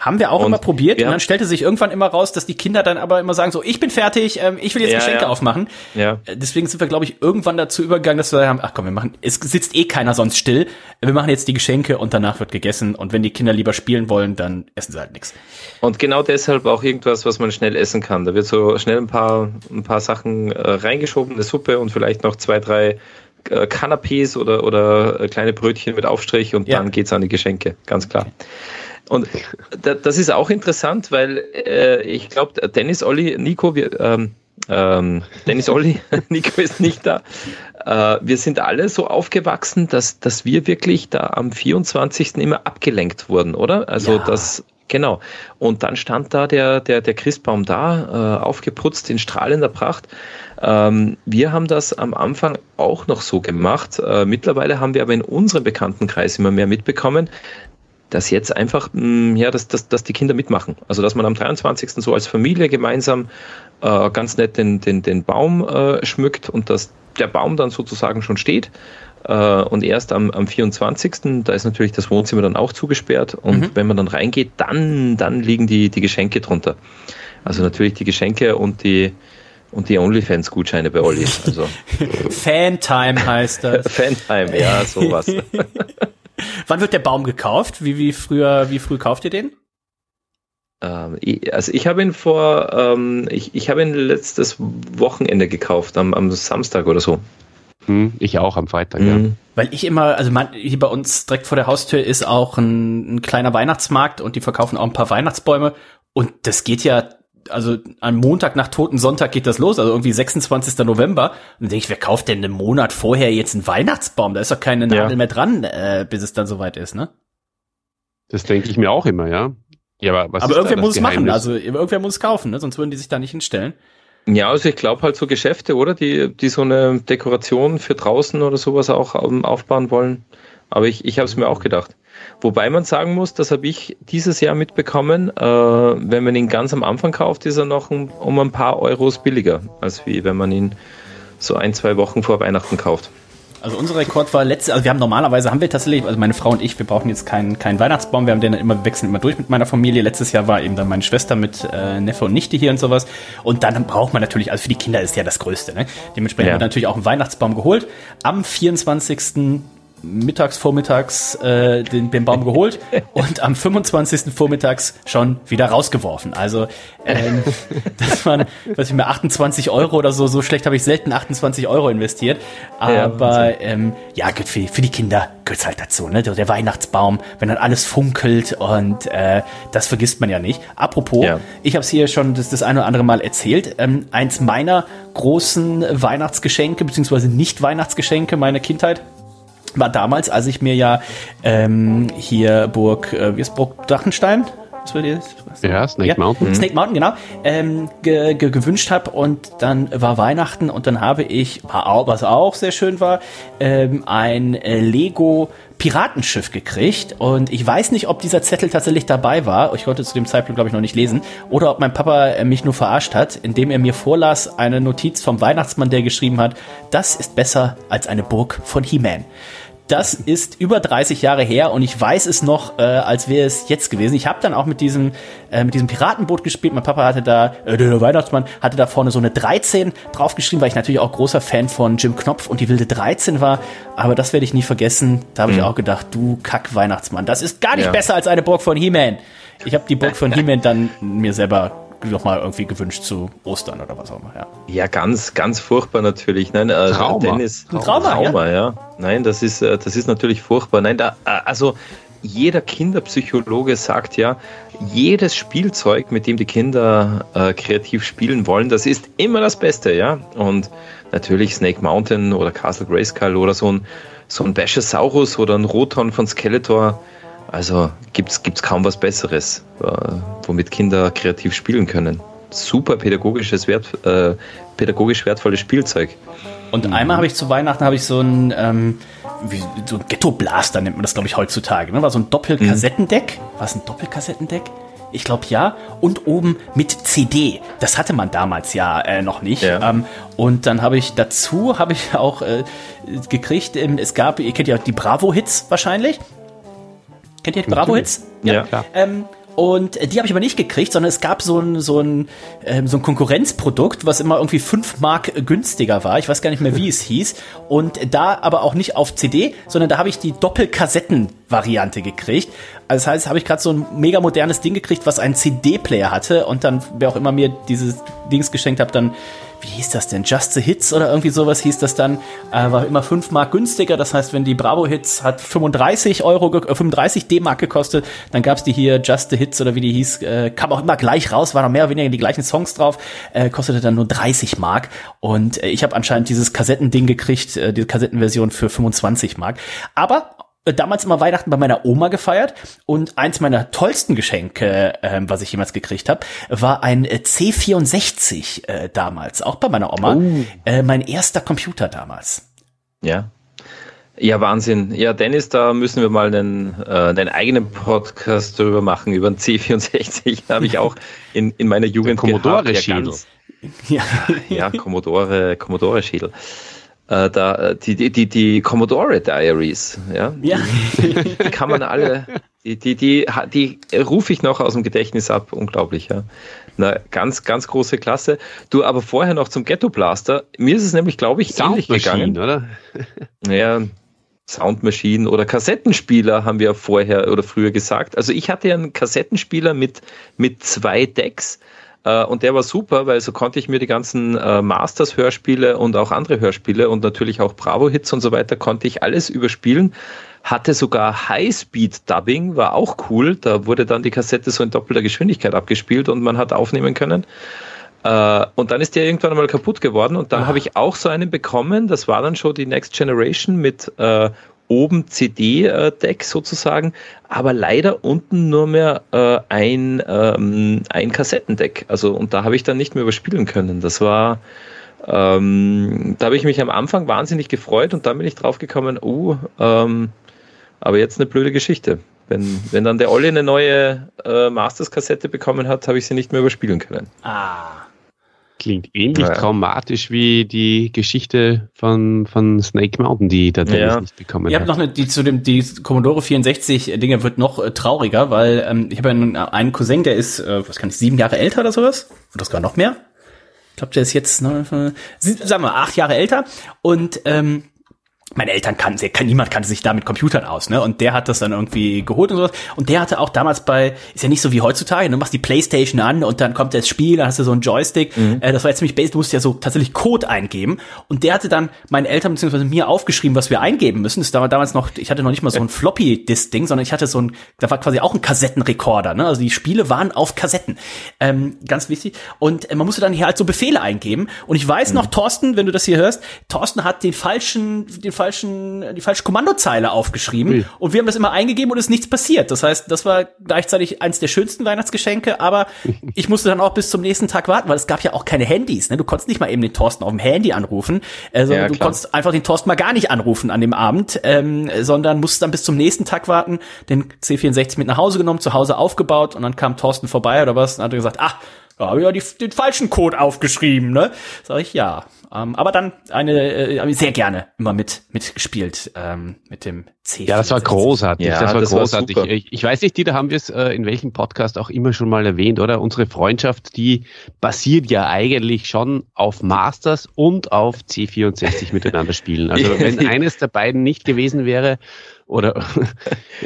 Haben wir auch Und immer probiert wir und dann stellte sich irgendwann immer raus, dass die Kinder dann aber immer sagen so, ich bin fertig, ähm, ich will jetzt Ja, Geschenke ja. aufmachen. Ja. Äh, Deswegen sind wir, glaube ich, irgendwann dazu übergegangen, dass wir haben, ach komm, wir machen, es sitzt eh keiner sonst still. Wir machen jetzt die Geschenke und danach wird gegessen. Und wenn die Kinder lieber spielen wollen, dann essen sie halt nichts. Und genau deshalb auch irgendwas, was man schnell essen kann. Da wird so schnell ein paar, ein paar Sachen äh, reingeschoben, eine Suppe und vielleicht noch zwei, drei äh, Canapés oder, oder äh, kleine Brötchen mit Aufstrich und Ja. dann geht's an die Geschenke, ganz klar. Und da, das ist auch interessant, weil äh, ich glaube, Dennis, Olli, Nico, wir, ähm, ähm, Dennis, Olli, *laughs* Nico ist nicht da. Äh, wir sind alle so aufgewachsen, dass, dass wir wirklich da am 24. immer abgelenkt wurden, oder? Also Ja. das, genau. Und dann stand da der, der, der Christbaum da, äh, aufgeputzt in strahlender Pracht. Ähm, wir haben das am Anfang auch noch so gemacht. Äh, mittlerweile haben wir aber in unserem Bekanntenkreis immer mehr mitbekommen, dass jetzt einfach, mh, ja, dass, dass, dass die Kinder mitmachen. Also, dass man am 23. so als Familie gemeinsam äh, ganz nett den, den, den Baum äh, schmückt und dass der Baum dann sozusagen schon steht. Äh, und erst am, am 24. da ist natürlich das Wohnzimmer dann auch zugesperrt. Und Mhm. wenn man dann reingeht, dann, dann liegen die, die Geschenke drunter. Also natürlich die Geschenke und die, und die OnlyFans-Gutscheine bei Olli. Also *laughs* Fantime heißt das. *laughs* Fantime, ja, sowas. *laughs* *laughs* Wann wird der Baum gekauft? Wie, wie früher, wie früh kauft ihr den? Ähm, ich- also ich habe ihn vor, ähm, ich, ich habe ihn letztes Wochenende gekauft, am, am Samstag oder so. Hm, ich auch am Freitag, ja. Mhm. Weil ich immer, also man, hier bei uns direkt vor der Haustür ist auch ein, ein kleiner Weihnachtsmarkt und die verkaufen auch ein paar Weihnachtsbäume. Und das geht ja, also am Montag nach Toten Sonntag geht das los, also irgendwie 26. November. Und dann denke ich, wer kauft denn einen Monat vorher jetzt einen Weihnachtsbaum? Da ist doch keine Ja. Nadel mehr dran, äh, bis es dann soweit ist, ne? Das denke ich mir auch immer, ja. Ja, aber was Aber irgendwer muss es machen, also irgendwer muss es kaufen, ne? sonst würden die sich da nicht hinstellen. Ja, also ich glaube halt so Geschäfte, oder? Die, die so eine Dekoration für draußen oder sowas auch ähm, aufbauen wollen. Aber ich, ich habe es mir auch gedacht. Wobei man sagen muss, das habe ich dieses Jahr mitbekommen, äh, wenn man ihn ganz am Anfang kauft, ist er noch um, um ein paar Euros billiger, als wie wenn man ihn so ein, zwei Wochen vor Weihnachten kauft. Also unser Rekord war letzte, also wir haben normalerweise haben wir tatsächlich, also meine Frau und ich, wir brauchen jetzt keinen keinen Weihnachtsbaum, wir haben den dann immer, wir wechseln immer durch mit meiner Familie. Letztes Jahr war eben dann meine Schwester mit äh, Neffe und Nichte hier und sowas. Und dann braucht man natürlich, also für die Kinder ist ja das Größte, ne? Dementsprechend Ja. haben wir natürlich auch einen Weihnachtsbaum geholt. Am 24. mittags, vormittags äh, den, den Baum geholt *laughs* und am 25. vormittags schon wieder rausgeworfen. Also ähm, *laughs* das waren, weiß ich mehr, 28 Euro oder so. So schlecht habe ich selten 28 Euro investiert. Ja, Aber ähm, ja, gut, für, für die Kinder gehört's halt dazu, ne? Der, Weihnachtsbaum, wenn dann alles funkelt und äh, das vergisst man ja nicht. Apropos, Ja. ich habe es hier schon das, das eine oder andere Mal erzählt. Ähm, eins meiner großen Weihnachtsgeschenke, beziehungsweise nicht Weihnachtsgeschenke meiner Kindheit, war damals, als ich mir ja ähm, hier Burg, äh, wie ist Burg Drachenstein? Was war das? Was? Ja, Snake Mountain. Snake Mountain, genau. Ähm, ge ge gewünscht habe und dann war Weihnachten und dann habe ich, was auch sehr schön war, ähm, ein äh, Lego Piratenschiff gekriegt und ich weiß nicht, ob dieser Zettel tatsächlich dabei war. Ich konnte zu dem Zeitpunkt, glaube ich, noch nicht lesen. Oder ob mein Papa äh, mich nur verarscht hat, indem er mir vorlas eine Notiz vom Weihnachtsmann, der geschrieben hat, das ist besser als eine Burg von He-Man. Das ist über 30 Jahre her und ich weiß es noch, äh, als wäre es jetzt gewesen. Ich habe dann auch mit diesem, äh, mit diesem Piratenboot gespielt. Mein Papa hatte da, äh, der Weihnachtsmann hatte da vorne so eine 13 draufgeschrieben, weil ich natürlich auch großer Fan von Jim Knopf und die wilde 13 war. Aber das werde ich nie vergessen. Da habe ich auch gedacht, du Kack Weihnachtsmann, das ist gar nicht Ja. besser als eine Burg von He-Man. Ich habe die Burg von *laughs* He-Man dann mir selber noch mal irgendwie gewünscht zu Ostern oder was auch immer. Ja. Ja, ganz, ganz furchtbar natürlich. Nein, äh, Trauma. Dennis, Ein Trauma, ja. Nein, das ist, äh, das ist natürlich furchtbar. Nein, da, äh, also jeder Kinderpsychologe sagt ja, jedes Spielzeug, mit dem die Kinder äh, kreativ spielen wollen, das ist immer das Beste, ja. Und natürlich Snake Mountain oder Castle Grayskull oder so ein, so ein Bashosaurus oder ein Roton von Skeletor. Also gibt es kaum was Besseres, äh, womit Kinder kreativ spielen können. Super pädagogisches Wert, äh, pädagogisch wertvolles Spielzeug. Und mhm. einmal habe ich zu Weihnachten habe ich so ein, ähm, wie, so ein Ghetto-Blaster nennt man das, glaube ich, heutzutage. Ne? War so ein Doppelkassettendeck. Mhm. War es ein Doppelkassettendeck? Ich glaube ja. Und oben mit CD. Das hatte man damals ja äh, noch nicht. Ja. Ähm, und dann habe ich dazu habe ich auch äh, gekriegt. Ähm, es gab, ihr kennt ja die Bravo-Hits wahrscheinlich. Kennt ihr die Bravo-Hits? Ja, ja. klar. Ähm, und die habe ich aber nicht gekriegt, sondern es gab so ein, so ein, ähm, so ein Konkurrenzprodukt, was immer irgendwie 5 Mark günstiger war. Ich weiß gar nicht mehr, wie *laughs* es hieß. Und da aber auch nicht auf CD, sondern da habe ich die Doppelkassetten-Variante gekriegt. Also das heißt, habe ich gerade so ein mega modernes Ding gekriegt, was einen CD-Player hatte. Und dann, wer auch immer mir dieses Dings geschenkt hat, dann wie hieß das denn? Just the Hits oder irgendwie sowas hieß das dann, äh, war immer 5 Mark günstiger. Das heißt, wenn die Bravo Hits hat 35 Euro, äh, 35 D-Mark gekostet, dann gab's die hier Just the Hits oder wie die hieß, äh, kam auch immer gleich raus, waren noch mehr oder weniger die gleichen Songs drauf, äh, kostete dann nur 30 Mark. Und äh, ich habe anscheinend dieses Kassettending gekriegt, äh, diese Kassettenversion für 25 Mark. Aber damals immer Weihnachten bei meiner Oma gefeiert und eins meiner tollsten Geschenke, äh, was ich jemals gekriegt habe, war ein äh, C64 äh, damals, auch bei meiner Oma. Oh. Äh, mein erster Computer damals. Ja. Ja, Wahnsinn. Ja, Dennis, da müssen wir mal einen, äh, einen eigenen Podcast darüber machen, über einen C64. *laughs* Habe ich auch in, in meiner Jugend Commodore-Schädel. Ja, *laughs* ja, Commodore, Commodore-Schädel äh, da, äh, die, die, die, die Commodore Diaries, ja, ja. Die, die kann man alle, die, die, die, die rufe ich noch aus dem Gedächtnis ab, unglaublich, ja. Na, ganz, ganz große Klasse. Du, aber vorher noch zum Ghetto Blaster. Mir ist es nämlich, glaube ich, ähnlich gegangen. oder? Ja, Soundmaschinen oder Kassettenspieler haben wir vorher oder früher gesagt. Also ich hatte ja einen Kassettenspieler mit, mit zwei Decks äh, und der war super, weil so konnte ich mir die ganzen äh, Masters-Hörspiele und auch andere Hörspiele und natürlich auch Bravo-Hits und so weiter, konnte ich alles überspielen. Hatte sogar High-Speed-Dubbing, war auch cool. Da wurde dann die Kassette so in doppelter Geschwindigkeit abgespielt und man hat aufnehmen können. Uh, und dann ist der irgendwann mal kaputt geworden und dann ah. habe ich auch so einen bekommen. Das war dann schon die Next Generation mit uh, oben CD-Deck sozusagen, aber leider unten nur mehr äh, ein, ähm, ein Kassettendeck. Also, und da habe ich dann nicht mehr überspielen können. Das war, ähm, da habe ich mich am Anfang wahnsinnig gefreut und dann bin ich draufgekommen, uh, ähm, aber jetzt eine blöde Geschichte. Wenn, wenn dann der Olli eine neue äh, Masters-Kassette bekommen hat, habe ich sie nicht mehr überspielen können. Ah. Klingt ähnlich ja. traumatisch wie die Geschichte von, von Snake Mountain, die der Dennis ja. nicht bekommen Ihr habt noch eine, die zu dem, die Commodore 64 Dinge wird noch äh, trauriger, weil ähm, ich habe einen, einen Cousin, der ist, äh, was kann ich, sieben Jahre älter oder sowas? Oder sogar noch mehr? Ich glaube, der ist jetzt, ne, sagen wir, acht Jahre älter und ähm, meine Eltern kannten, kann, niemand kannte sich da mit Computern aus, ne? Und der hat das dann irgendwie geholt und sowas. Und der hatte auch damals bei, ist ja nicht so wie heutzutage, ne? du machst die Playstation an und dann kommt das Spiel, dann hast du so einen Joystick. Mhm. Äh, das war jetzt ziemlich basic, du musst ja so tatsächlich Code eingeben. Und der hatte dann meinen Eltern bzw. mir aufgeschrieben, was wir eingeben müssen. Das war damals noch, ich hatte noch nicht mal so ein Floppy-Disk-Ding, sondern ich hatte so ein, da war quasi auch ein Kassettenrekorder, ne? Also die Spiele waren auf Kassetten. Ähm, ganz wichtig. Und äh, man musste dann hier halt so Befehle eingeben. Und ich weiß mhm. noch, Thorsten, wenn du das hier hörst, Thorsten hat den falschen, den falschen, die falsche Kommandozeile aufgeschrieben Ui. und wir haben das immer eingegeben und es ist nichts passiert. Das heißt, das war gleichzeitig eins der schönsten Weihnachtsgeschenke, aber *laughs* ich musste dann auch bis zum nächsten Tag warten, weil es gab ja auch keine Handys. Ne? Du konntest nicht mal eben den Thorsten auf dem Handy anrufen, also ja, du konntest einfach den Thorsten mal gar nicht anrufen an dem Abend, ähm, sondern musst dann bis zum nächsten Tag warten, den C64 mit nach Hause genommen, zu Hause aufgebaut und dann kam Thorsten vorbei oder was und hat gesagt, ah, da habe ich ja die, den falschen Code aufgeschrieben, ne? Sag ich ja. Ähm, aber dann eine, äh, habe ich sehr gerne immer mit mitgespielt ähm, mit dem C. Ja, das war großartig. Ja, das war das großartig. War ich, ich, weiß nicht, Dieter, haben wir es äh, in welchem Podcast auch immer schon mal erwähnt, oder? Unsere Freundschaft, die basiert ja eigentlich schon auf Masters und auf C64 *laughs* miteinander spielen. Also *laughs* wenn eines der beiden nicht gewesen wäre, oder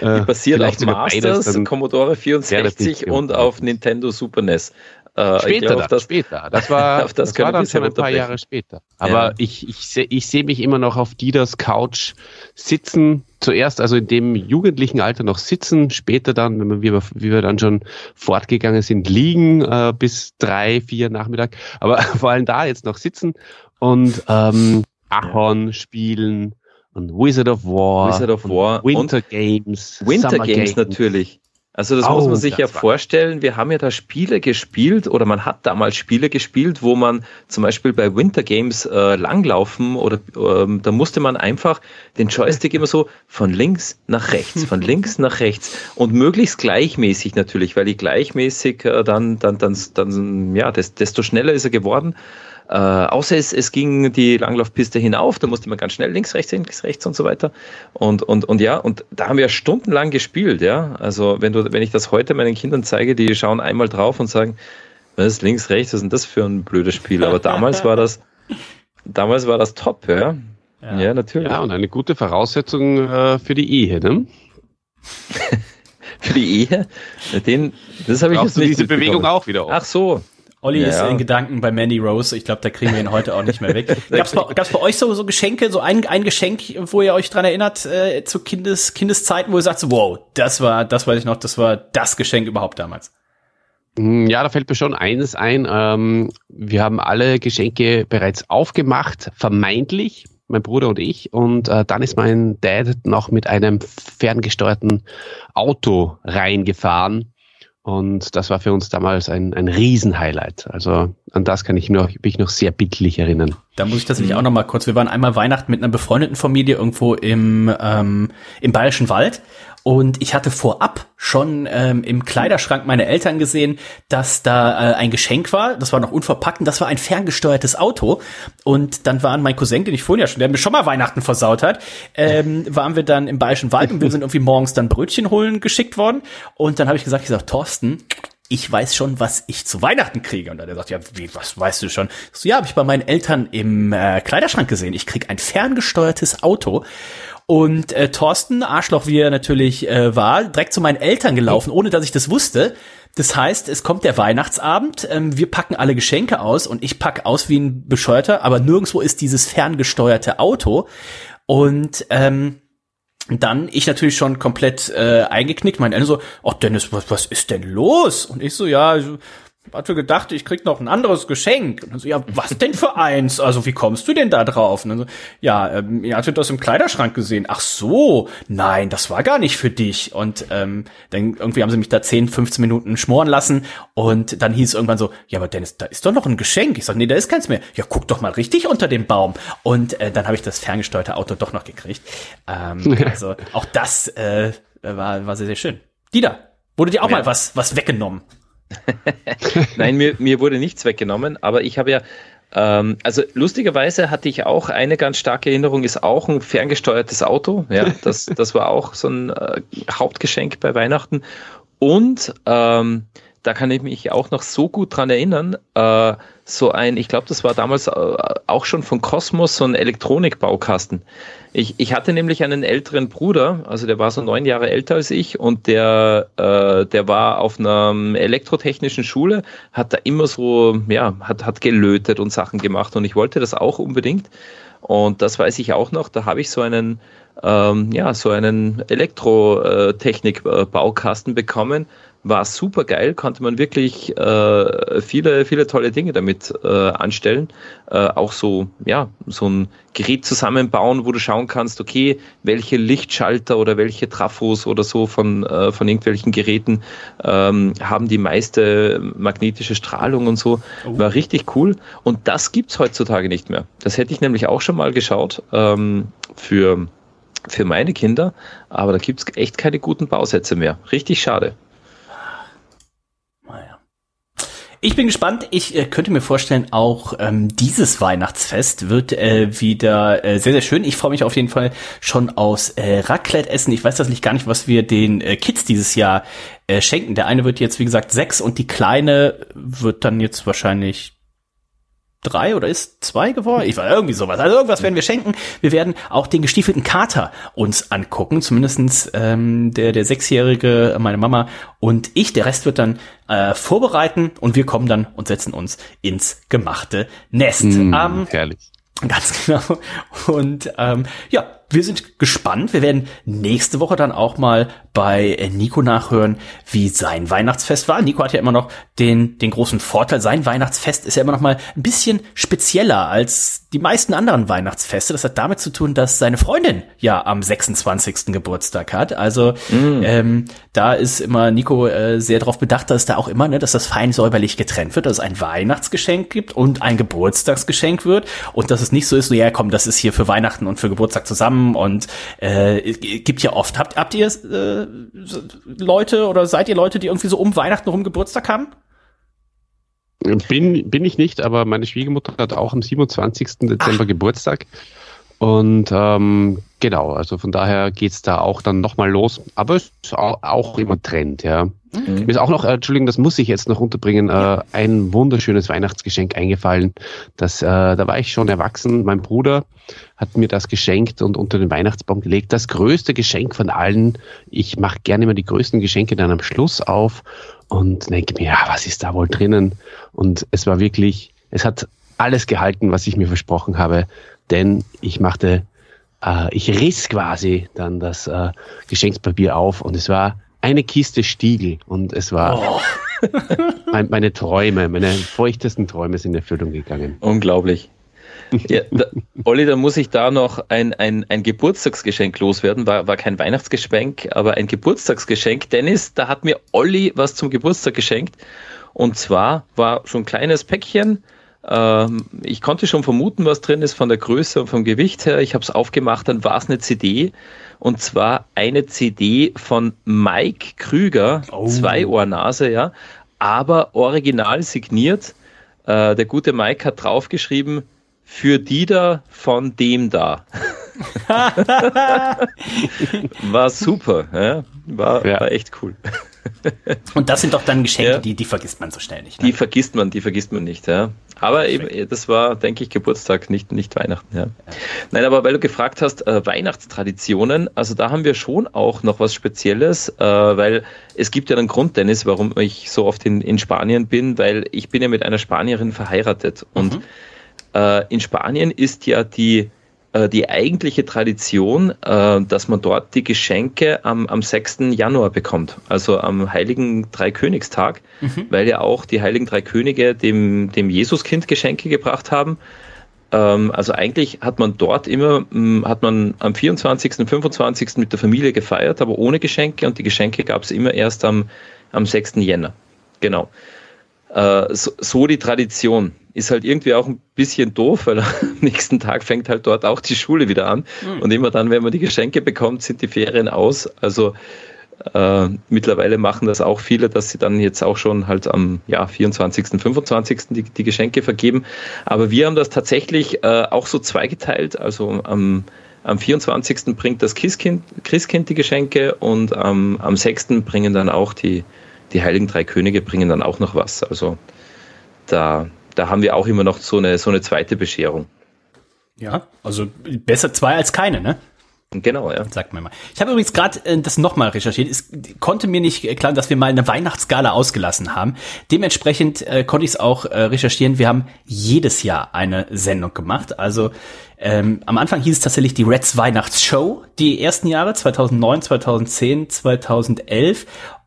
äh, *laughs* die basiert auf Masters, beides, Commodore 64 und auf Nintendo Super NES. Äh, später, glaub, das, später. *laughs* Das war, das, das war dann schon ein paar Jahre später. Aber ja. ich, ich, ich sehe mich immer noch auf Didas Couch sitzen, zuerst also in dem jugendlichen Alter noch sitzen, später dann, wenn wir, wie wir, dann schon fortgegangen sind, liegen äh, bis drei, vier Nachmittag. Aber *laughs* vor allem da jetzt noch sitzen und ähm, Ahorn spielen und Wizard of War, Wizard of War Winter Games, Winter Summer Games natürlich. Also das Oh, muss man sich ja vorstellen. Wir haben ja da Spiele gespielt oder man hat damals Spiele gespielt, wo man zum Beispiel bei Winter Games äh, langlaufen oder ähm, da musste man einfach den Joystick immer so von links nach rechts, von *laughs* links nach rechts und möglichst gleichmäßig natürlich, weil die gleichmäßig äh, dann, dann, dann, dann, ja, des, desto schneller ist er geworden. Äh, außer es, es ging die Langlaufpiste hinauf, da musste man ganz schnell links, rechts, links, rechts und so weiter. Und, und, und ja, und da haben wir stundenlang gespielt, ja. Also wenn du, wenn ich das heute meinen Kindern zeige, die schauen einmal drauf und sagen, was ist links, rechts, was ist denn das für ein blödes Spiel? Aber damals war das, damals war das top, ja. Ja, natürlich. Ja, und eine gute Voraussetzung äh, für die Ehe, ne? *laughs* Für die Ehe, den, das habe ich Brauchst jetzt du nicht diese Bewegung auch wieder auf. Ach so. Olli Ja, ist in Gedanken bei Mandy Rose. Ich glaube, da kriegen wir ihn heute auch nicht mehr weg. *laughs* Gab's bei, gab's bei euch so, so Geschenke, so ein, ein Geschenk, wo ihr euch dran erinnert, äh, zu Kindes, Kindeszeiten, wo ihr sagt, so, wow, das war, das weiß ich noch, das war das Geschenk überhaupt damals. Mm, Ja, da fällt mir schon eines ein. Ähm, wir haben alle Geschenke bereits aufgemacht, vermeintlich, mein Bruder und ich. Und äh, dann ist mein Dad noch mit einem ferngesteuerten Auto reingefahren. Und das war für uns damals ein, ein Riesenhighlight. Also an das kann ich noch, mich noch sehr bildlich erinnern. Da muss ich tatsächlich auch noch mal kurz. Wir waren einmal Weihnachten mit einer befreundeten Familie irgendwo im, ähm, im Bayerischen Wald. Und ich hatte vorab schon ähm, im Kleiderschrank meiner Eltern gesehen, dass da äh, ein Geschenk war. Das war noch unverpackt und das war ein ferngesteuertes Auto. Und dann waren mein Cousin, den ich vorhin ja schon, der mir schon mal Weihnachten versaut hat, ähm, waren wir dann im Bayerischen Wald und wir sind *laughs* irgendwie morgens dann Brötchen holen geschickt worden. Und dann habe ich gesagt, ich sag, Thorsten, ich weiß schon, was ich zu Weihnachten kriege. Und dann er sagt, ja, wie, was weißt du schon? So, ja, habe ich bei meinen Eltern im äh, Kleiderschrank gesehen. Ich krieg ein ferngesteuertes Auto. Und äh, Thorsten, Arschloch wie er natürlich äh, war, direkt zu meinen Eltern gelaufen, ohne dass ich das wusste. Das heißt, es kommt der Weihnachtsabend, ähm, wir packen alle Geschenke aus und ich pack aus wie ein Bescheuerter, aber nirgendwo ist dieses ferngesteuerte Auto. Und ähm, dann ich natürlich schon komplett äh, eingeknickt. Mein Eltern so, ach Dennis, was, was ist denn los? Und ich so, ja, hatte gedacht, ich krieg noch ein anderes Geschenk. Und dann so, ja, was denn für eins? Also wie kommst du denn da drauf? Und dann so, ja, ähm, ihr hattet das im Kleiderschrank gesehen. Ach so, nein, das war gar nicht für dich. Und ähm, dann irgendwie haben sie mich da 10, 15 Minuten schmoren lassen. Und dann hieß es irgendwann so, ja, aber Dennis, da ist doch noch ein Geschenk. Ich sag, nee, da ist keins mehr. Ja, guck doch mal richtig unter dem Baum. Und äh, dann habe ich das ferngesteuerte Auto doch noch gekriegt. Ähm, *laughs* also auch das äh, war, war sehr, sehr schön. Dieter, wurde dir auch Ja. mal was, was weggenommen? *laughs* Nein, mir, mir wurde nichts weggenommen, aber ich habe ja, ähm, also lustigerweise hatte ich auch eine ganz starke Erinnerung, ist auch ein ferngesteuertes Auto. Ja, *laughs* das, das war auch so ein äh, Hauptgeschenk bei Weihnachten. Und ähm, da kann ich mich auch noch so gut dran erinnern, äh, so ein, ich glaube, das war damals äh, auch schon von Cosmos, so ein Elektronikbaukasten. Ich, ich hatte nämlich einen älteren Bruder, also der war so neun Jahre älter als ich und der, äh, der war auf einer elektrotechnischen Schule, hat da immer so, ja, hat, hat gelötet und Sachen gemacht und ich wollte das auch unbedingt. Und das weiß ich auch noch, da habe ich so einen, ähm, ja, so einen Elektrotechnik-Baukasten bekommen. War super geil, konnte man wirklich äh, viele, viele tolle Dinge damit äh, anstellen. Äh, auch so, ja, so ein Gerät zusammenbauen, wo du schauen kannst, okay, welche Lichtschalter oder welche Trafos oder so von, äh, von irgendwelchen Geräten ähm, haben die meiste magnetische Strahlung und so. War richtig cool. Und das gibt's heutzutage nicht mehr. Das hätte ich nämlich auch schon mal geschaut ähm, für, für meine Kinder, aber da gibt's echt keine guten Bausätze mehr. Richtig schade. Naja. Ich bin gespannt. Ich äh, könnte mir vorstellen, auch ähm, dieses Weihnachtsfest wird äh, wieder äh, sehr, sehr schön. Ich freue mich auf jeden Fall schon aus äh, Raclette essen. Ich weiß das nicht gar nicht, was wir den äh, Kids dieses Jahr äh, schenken. Der eine wird jetzt, wie gesagt, sechs und die kleine wird dann jetzt wahrscheinlich drei oder ist zwei geworden? Ich weiß irgendwie sowas. Also irgendwas werden wir schenken. Wir werden auch den gestiefelten Kater uns angucken. Zumindestens ähm, der, der Sechsjährige, meine Mama und ich. Der Rest wird dann äh, vorbereiten und wir kommen dann und setzen uns ins gemachte Nest. Mm, Ähm, herrlich. Ganz *laughs* genau. Und ähm, ja, wir sind gespannt. Wir werden nächste Woche dann auch mal bei Nico nachhören, wie sein Weihnachtsfest war. Nico hat ja immer noch den, den großen Vorteil, sein Weihnachtsfest ist ja immer noch mal ein bisschen spezieller als die meisten anderen Weihnachtsfeste. Das hat damit zu tun, dass seine Freundin ja am 26. Geburtstag hat. Also mm. ähm, da ist immer Nico äh, sehr darauf bedacht, dass da auch immer, ne, dass das fein säuberlich getrennt wird, dass es ein Weihnachtsgeschenk gibt und ein Geburtstagsgeschenk wird und dass es nicht so ist, so ja komm, das ist hier für Weihnachten und für Geburtstag zusammen und äh, gibt ja oft. Habt, habt ihr äh, Leute oder seid ihr Leute, die irgendwie so um Weihnachten rum Geburtstag haben? Bin, bin ich nicht, aber meine Schwiegermutter hat auch am 27. Dezember Ach. Geburtstag. Und ähm, genau, also von daher geht es da auch dann nochmal los. Aber es ist auch, auch immer Trend, ja. Mhm. Mir ist auch noch, äh, Entschuldigung, das muss ich jetzt noch unterbringen, äh, ein wunderschönes Weihnachtsgeschenk eingefallen. Das, äh, da war ich schon erwachsen. Mein Bruder hat mir das geschenkt und unter den Weihnachtsbaum gelegt. Das größte Geschenk von allen. Ich mache gerne immer die größten Geschenke dann am Schluss auf und denke mir, ja, was ist da wohl drinnen? Und es war wirklich, es hat alles gehalten, was ich mir versprochen habe, denn ich machte, äh, ich riss quasi dann das äh, Geschenkspapier auf und es war eine Kiste Stiegel und es war oh. *laughs* mein, meine Träume, meine feuchtesten Träume sind in Erfüllung gegangen. Unglaublich. Ja, *laughs* da, Olli, da muss ich da noch ein, ein, ein Geburtstagsgeschenk loswerden. War, war kein Weihnachtsgeschenk, aber ein Geburtstagsgeschenk. Dennis, da hat mir Olli was zum Geburtstag geschenkt. Und zwar war schon ein kleines Päckchen. Ähm, ich konnte schon vermuten, was drin ist von der Größe und vom Gewicht her. Ich habe es aufgemacht, dann war es eine CD. Und zwar eine CD von Mike Krüger, oh. zwei Ohrnase, ja, aber original signiert. Äh, der gute Mike hat draufgeschrieben, für die da von dem da. *laughs* war super, ja? War, ja. war echt cool. Und das sind doch dann Geschenke, ja. die, die vergisst man so schnell nicht. Ne? Die vergisst man, die vergisst man nicht, ja. Aber eben, das war, denke ich, Geburtstag, nicht, nicht Weihnachten, ja. ja. Nein, aber weil du gefragt hast, äh, Weihnachtstraditionen, also da haben wir schon auch noch was Spezielles, äh, weil es gibt ja einen Grund, Dennis, warum ich so oft in, in Spanien bin, weil ich bin ja mit einer Spanierin verheiratet und mhm. äh, in Spanien ist ja die äh, die eigentliche Tradition, äh, dass man dort die Geschenke am, am 6. Januar bekommt, also am Heiligen Dreikönigstag, mhm. weil ja auch die Heiligen Drei Könige dem, dem Jesuskind Geschenke gebracht haben. Ähm, also eigentlich hat man dort immer, hat man am 24., 25. mit der Familie gefeiert, aber ohne Geschenke und die Geschenke gab es immer erst am, am 6. Jänner. Genau. Äh, so die Tradition ist halt irgendwie auch ein bisschen doof, weil am *laughs* nächsten Tag fängt halt dort auch die Schule wieder an. Mhm. Und immer dann, wenn man die Geschenke bekommt, sind die Ferien aus. Also äh, mittlerweile machen das auch viele, dass sie dann jetzt auch schon halt am ja, 24., 25. Die, die Geschenke vergeben. Aber wir haben das tatsächlich äh, auch so zweigeteilt. Also am, am 24. bringt das Christkind, Christkind die Geschenke und am, am 6. bringen dann auch die, die Heiligen Drei Könige bringen dann auch noch was. Also da da haben wir auch immer noch so eine, so eine zweite Bescherung. Ja, also besser zwei als keine, ne? Genau, ja. Sagt mir mal. Ich habe übrigens gerade äh, das nochmal recherchiert. Es konnte mir nicht klar, dass wir mal eine Weihnachtsgala ausgelassen haben. Dementsprechend äh, konnte ich es auch äh, recherchieren. Wir haben jedes Jahr eine Sendung gemacht. Also ähm, am Anfang hieß es tatsächlich die Reds Weihnachtsshow. Die ersten Jahre 2009, 2010, 2011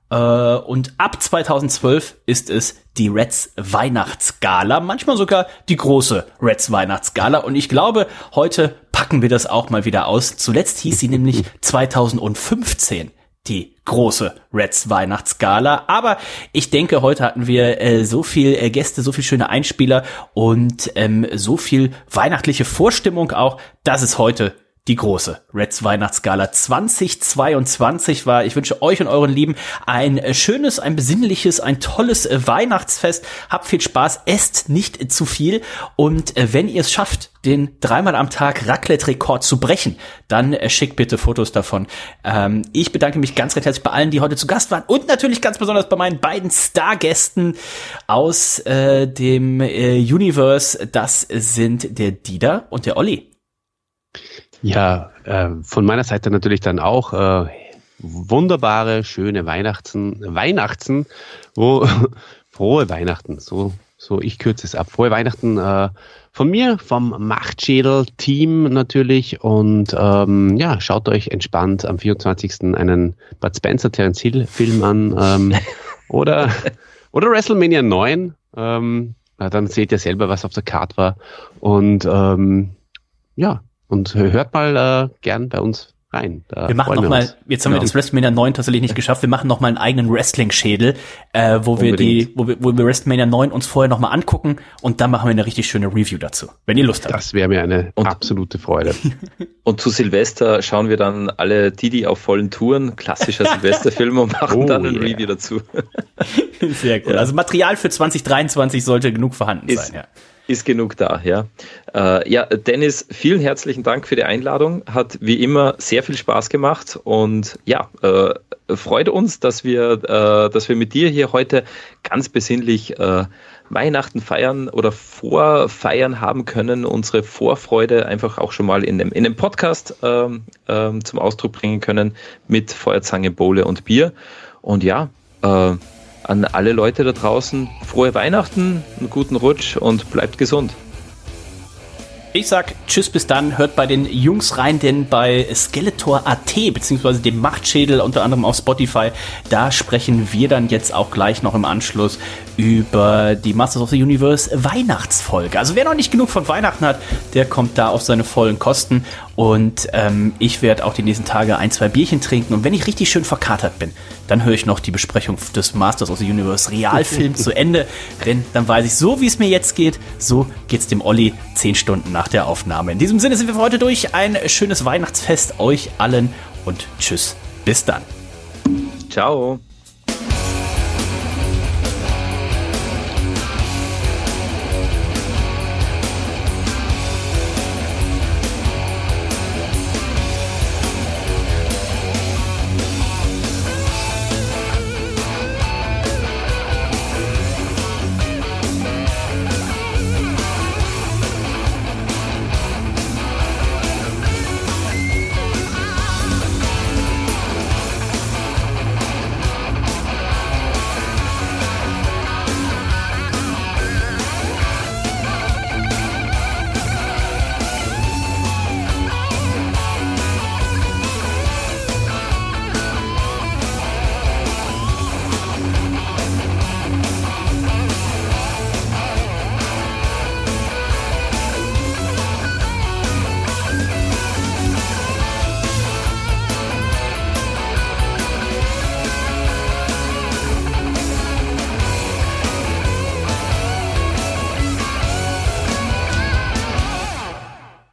äh, und ab 2012 ist es die Reds Weihnachtsgala, manchmal sogar die große Reds Weihnachtsgala. Und ich glaube, heute packen wir das auch mal wieder aus. Zuletzt hieß sie nämlich 2015 die große Reds Weihnachtsgala. Aber ich denke, heute hatten wir äh, so viel äh, Gäste, so viel schöne Einspieler und ähm, so viel weihnachtliche Vorstimmung auch, dass es heute die große Reds Weihnachtsgala 2022 war. Ich wünsche euch und euren Lieben ein äh, schönes, ein besinnliches, ein tolles äh, Weihnachtsfest. Habt viel Spaß, esst nicht zu viel und äh, wenn ihr es schafft, den dreimal am Tag Raclette-Rekord zu brechen, dann schickt bitte Fotos davon. Ähm, ich bedanke mich ganz recht herzlich bei allen, die heute zu Gast waren und natürlich ganz besonders bei meinen beiden Stargästen aus äh, dem äh, Universe. Das sind der Dieter und der Olli. Ja, äh, von meiner Seite natürlich dann auch äh, wunderbare, schöne Weihnachten, Weihnachten, wo *laughs* frohe Weihnachten, so so, ich kürze es ab. Frohe Weihnachten äh, von mir, vom Machtschädel-Team natürlich. Und ähm, ja, schaut euch entspannt am 24. einen Bud Spencer Terence Hill-Film an. Ähm, *laughs* oder, oder WrestleMania 9. Ähm, dann seht ihr selber, was auf der Karte war. Und ähm, ja, und hört mal äh, gern bei uns rein. Da wir machen nochmal, jetzt haben genau. wir das WrestleMania 9 tatsächlich nicht *laughs* geschafft, wir machen nochmal einen eigenen Wrestling-Schädel, äh, wo Unbedingt. wir die, wo wir, wo wir WrestleMania 9 uns vorher nochmal angucken und dann machen wir eine richtig schöne Review dazu, wenn ihr Lust habt. Das wäre mir eine und, absolute Freude. *laughs* und zu Silvester schauen wir dann alle Didi auf vollen Touren, klassischer *laughs* Silvesterfilm und machen oh, dann ein yeah. Review dazu. Sehr gut. Ja. Also Material für 2023 sollte genug vorhanden Ist, sein, ja ist genug da, ja. Äh, ja, Dennis, vielen herzlichen Dank für die Einladung. Hat wie immer sehr viel Spaß gemacht und ja, äh, freut uns, dass wir, äh, dass wir mit dir hier heute ganz besinnlich äh, Weihnachten feiern oder vorfeiern haben können, unsere Vorfreude einfach auch schon mal in dem, in dem Podcast ähm, ähm, zum Ausdruck bringen können mit Feuerzange, Bowle und Bier. Und ja, äh, an alle Leute da draußen frohe Weihnachten, einen guten Rutsch und bleibt gesund. Ich sag Tschüss bis dann, hört bei den Jungs rein, denn bei Skeletor.at beziehungsweise dem Machtschädel unter anderem auf Spotify, da sprechen wir dann jetzt auch gleich noch im Anschluss über die Masters of the Universe Weihnachtsfolge. Also wer noch nicht genug von Weihnachten hat, der kommt da auf seine vollen Kosten und ähm, ich werde auch die nächsten Tage ein, zwei Bierchen trinken und wenn ich richtig schön verkatert bin, dann höre ich noch die Besprechung des Masters of the Universe Realfilm *laughs* zu Ende, denn dann weiß ich, so wie es mir jetzt geht, so geht es dem Olli zehn Stunden nach der Aufnahme. In diesem Sinne sind wir für heute durch. Ein schönes Weihnachtsfest euch allen und tschüss, bis dann. Ciao.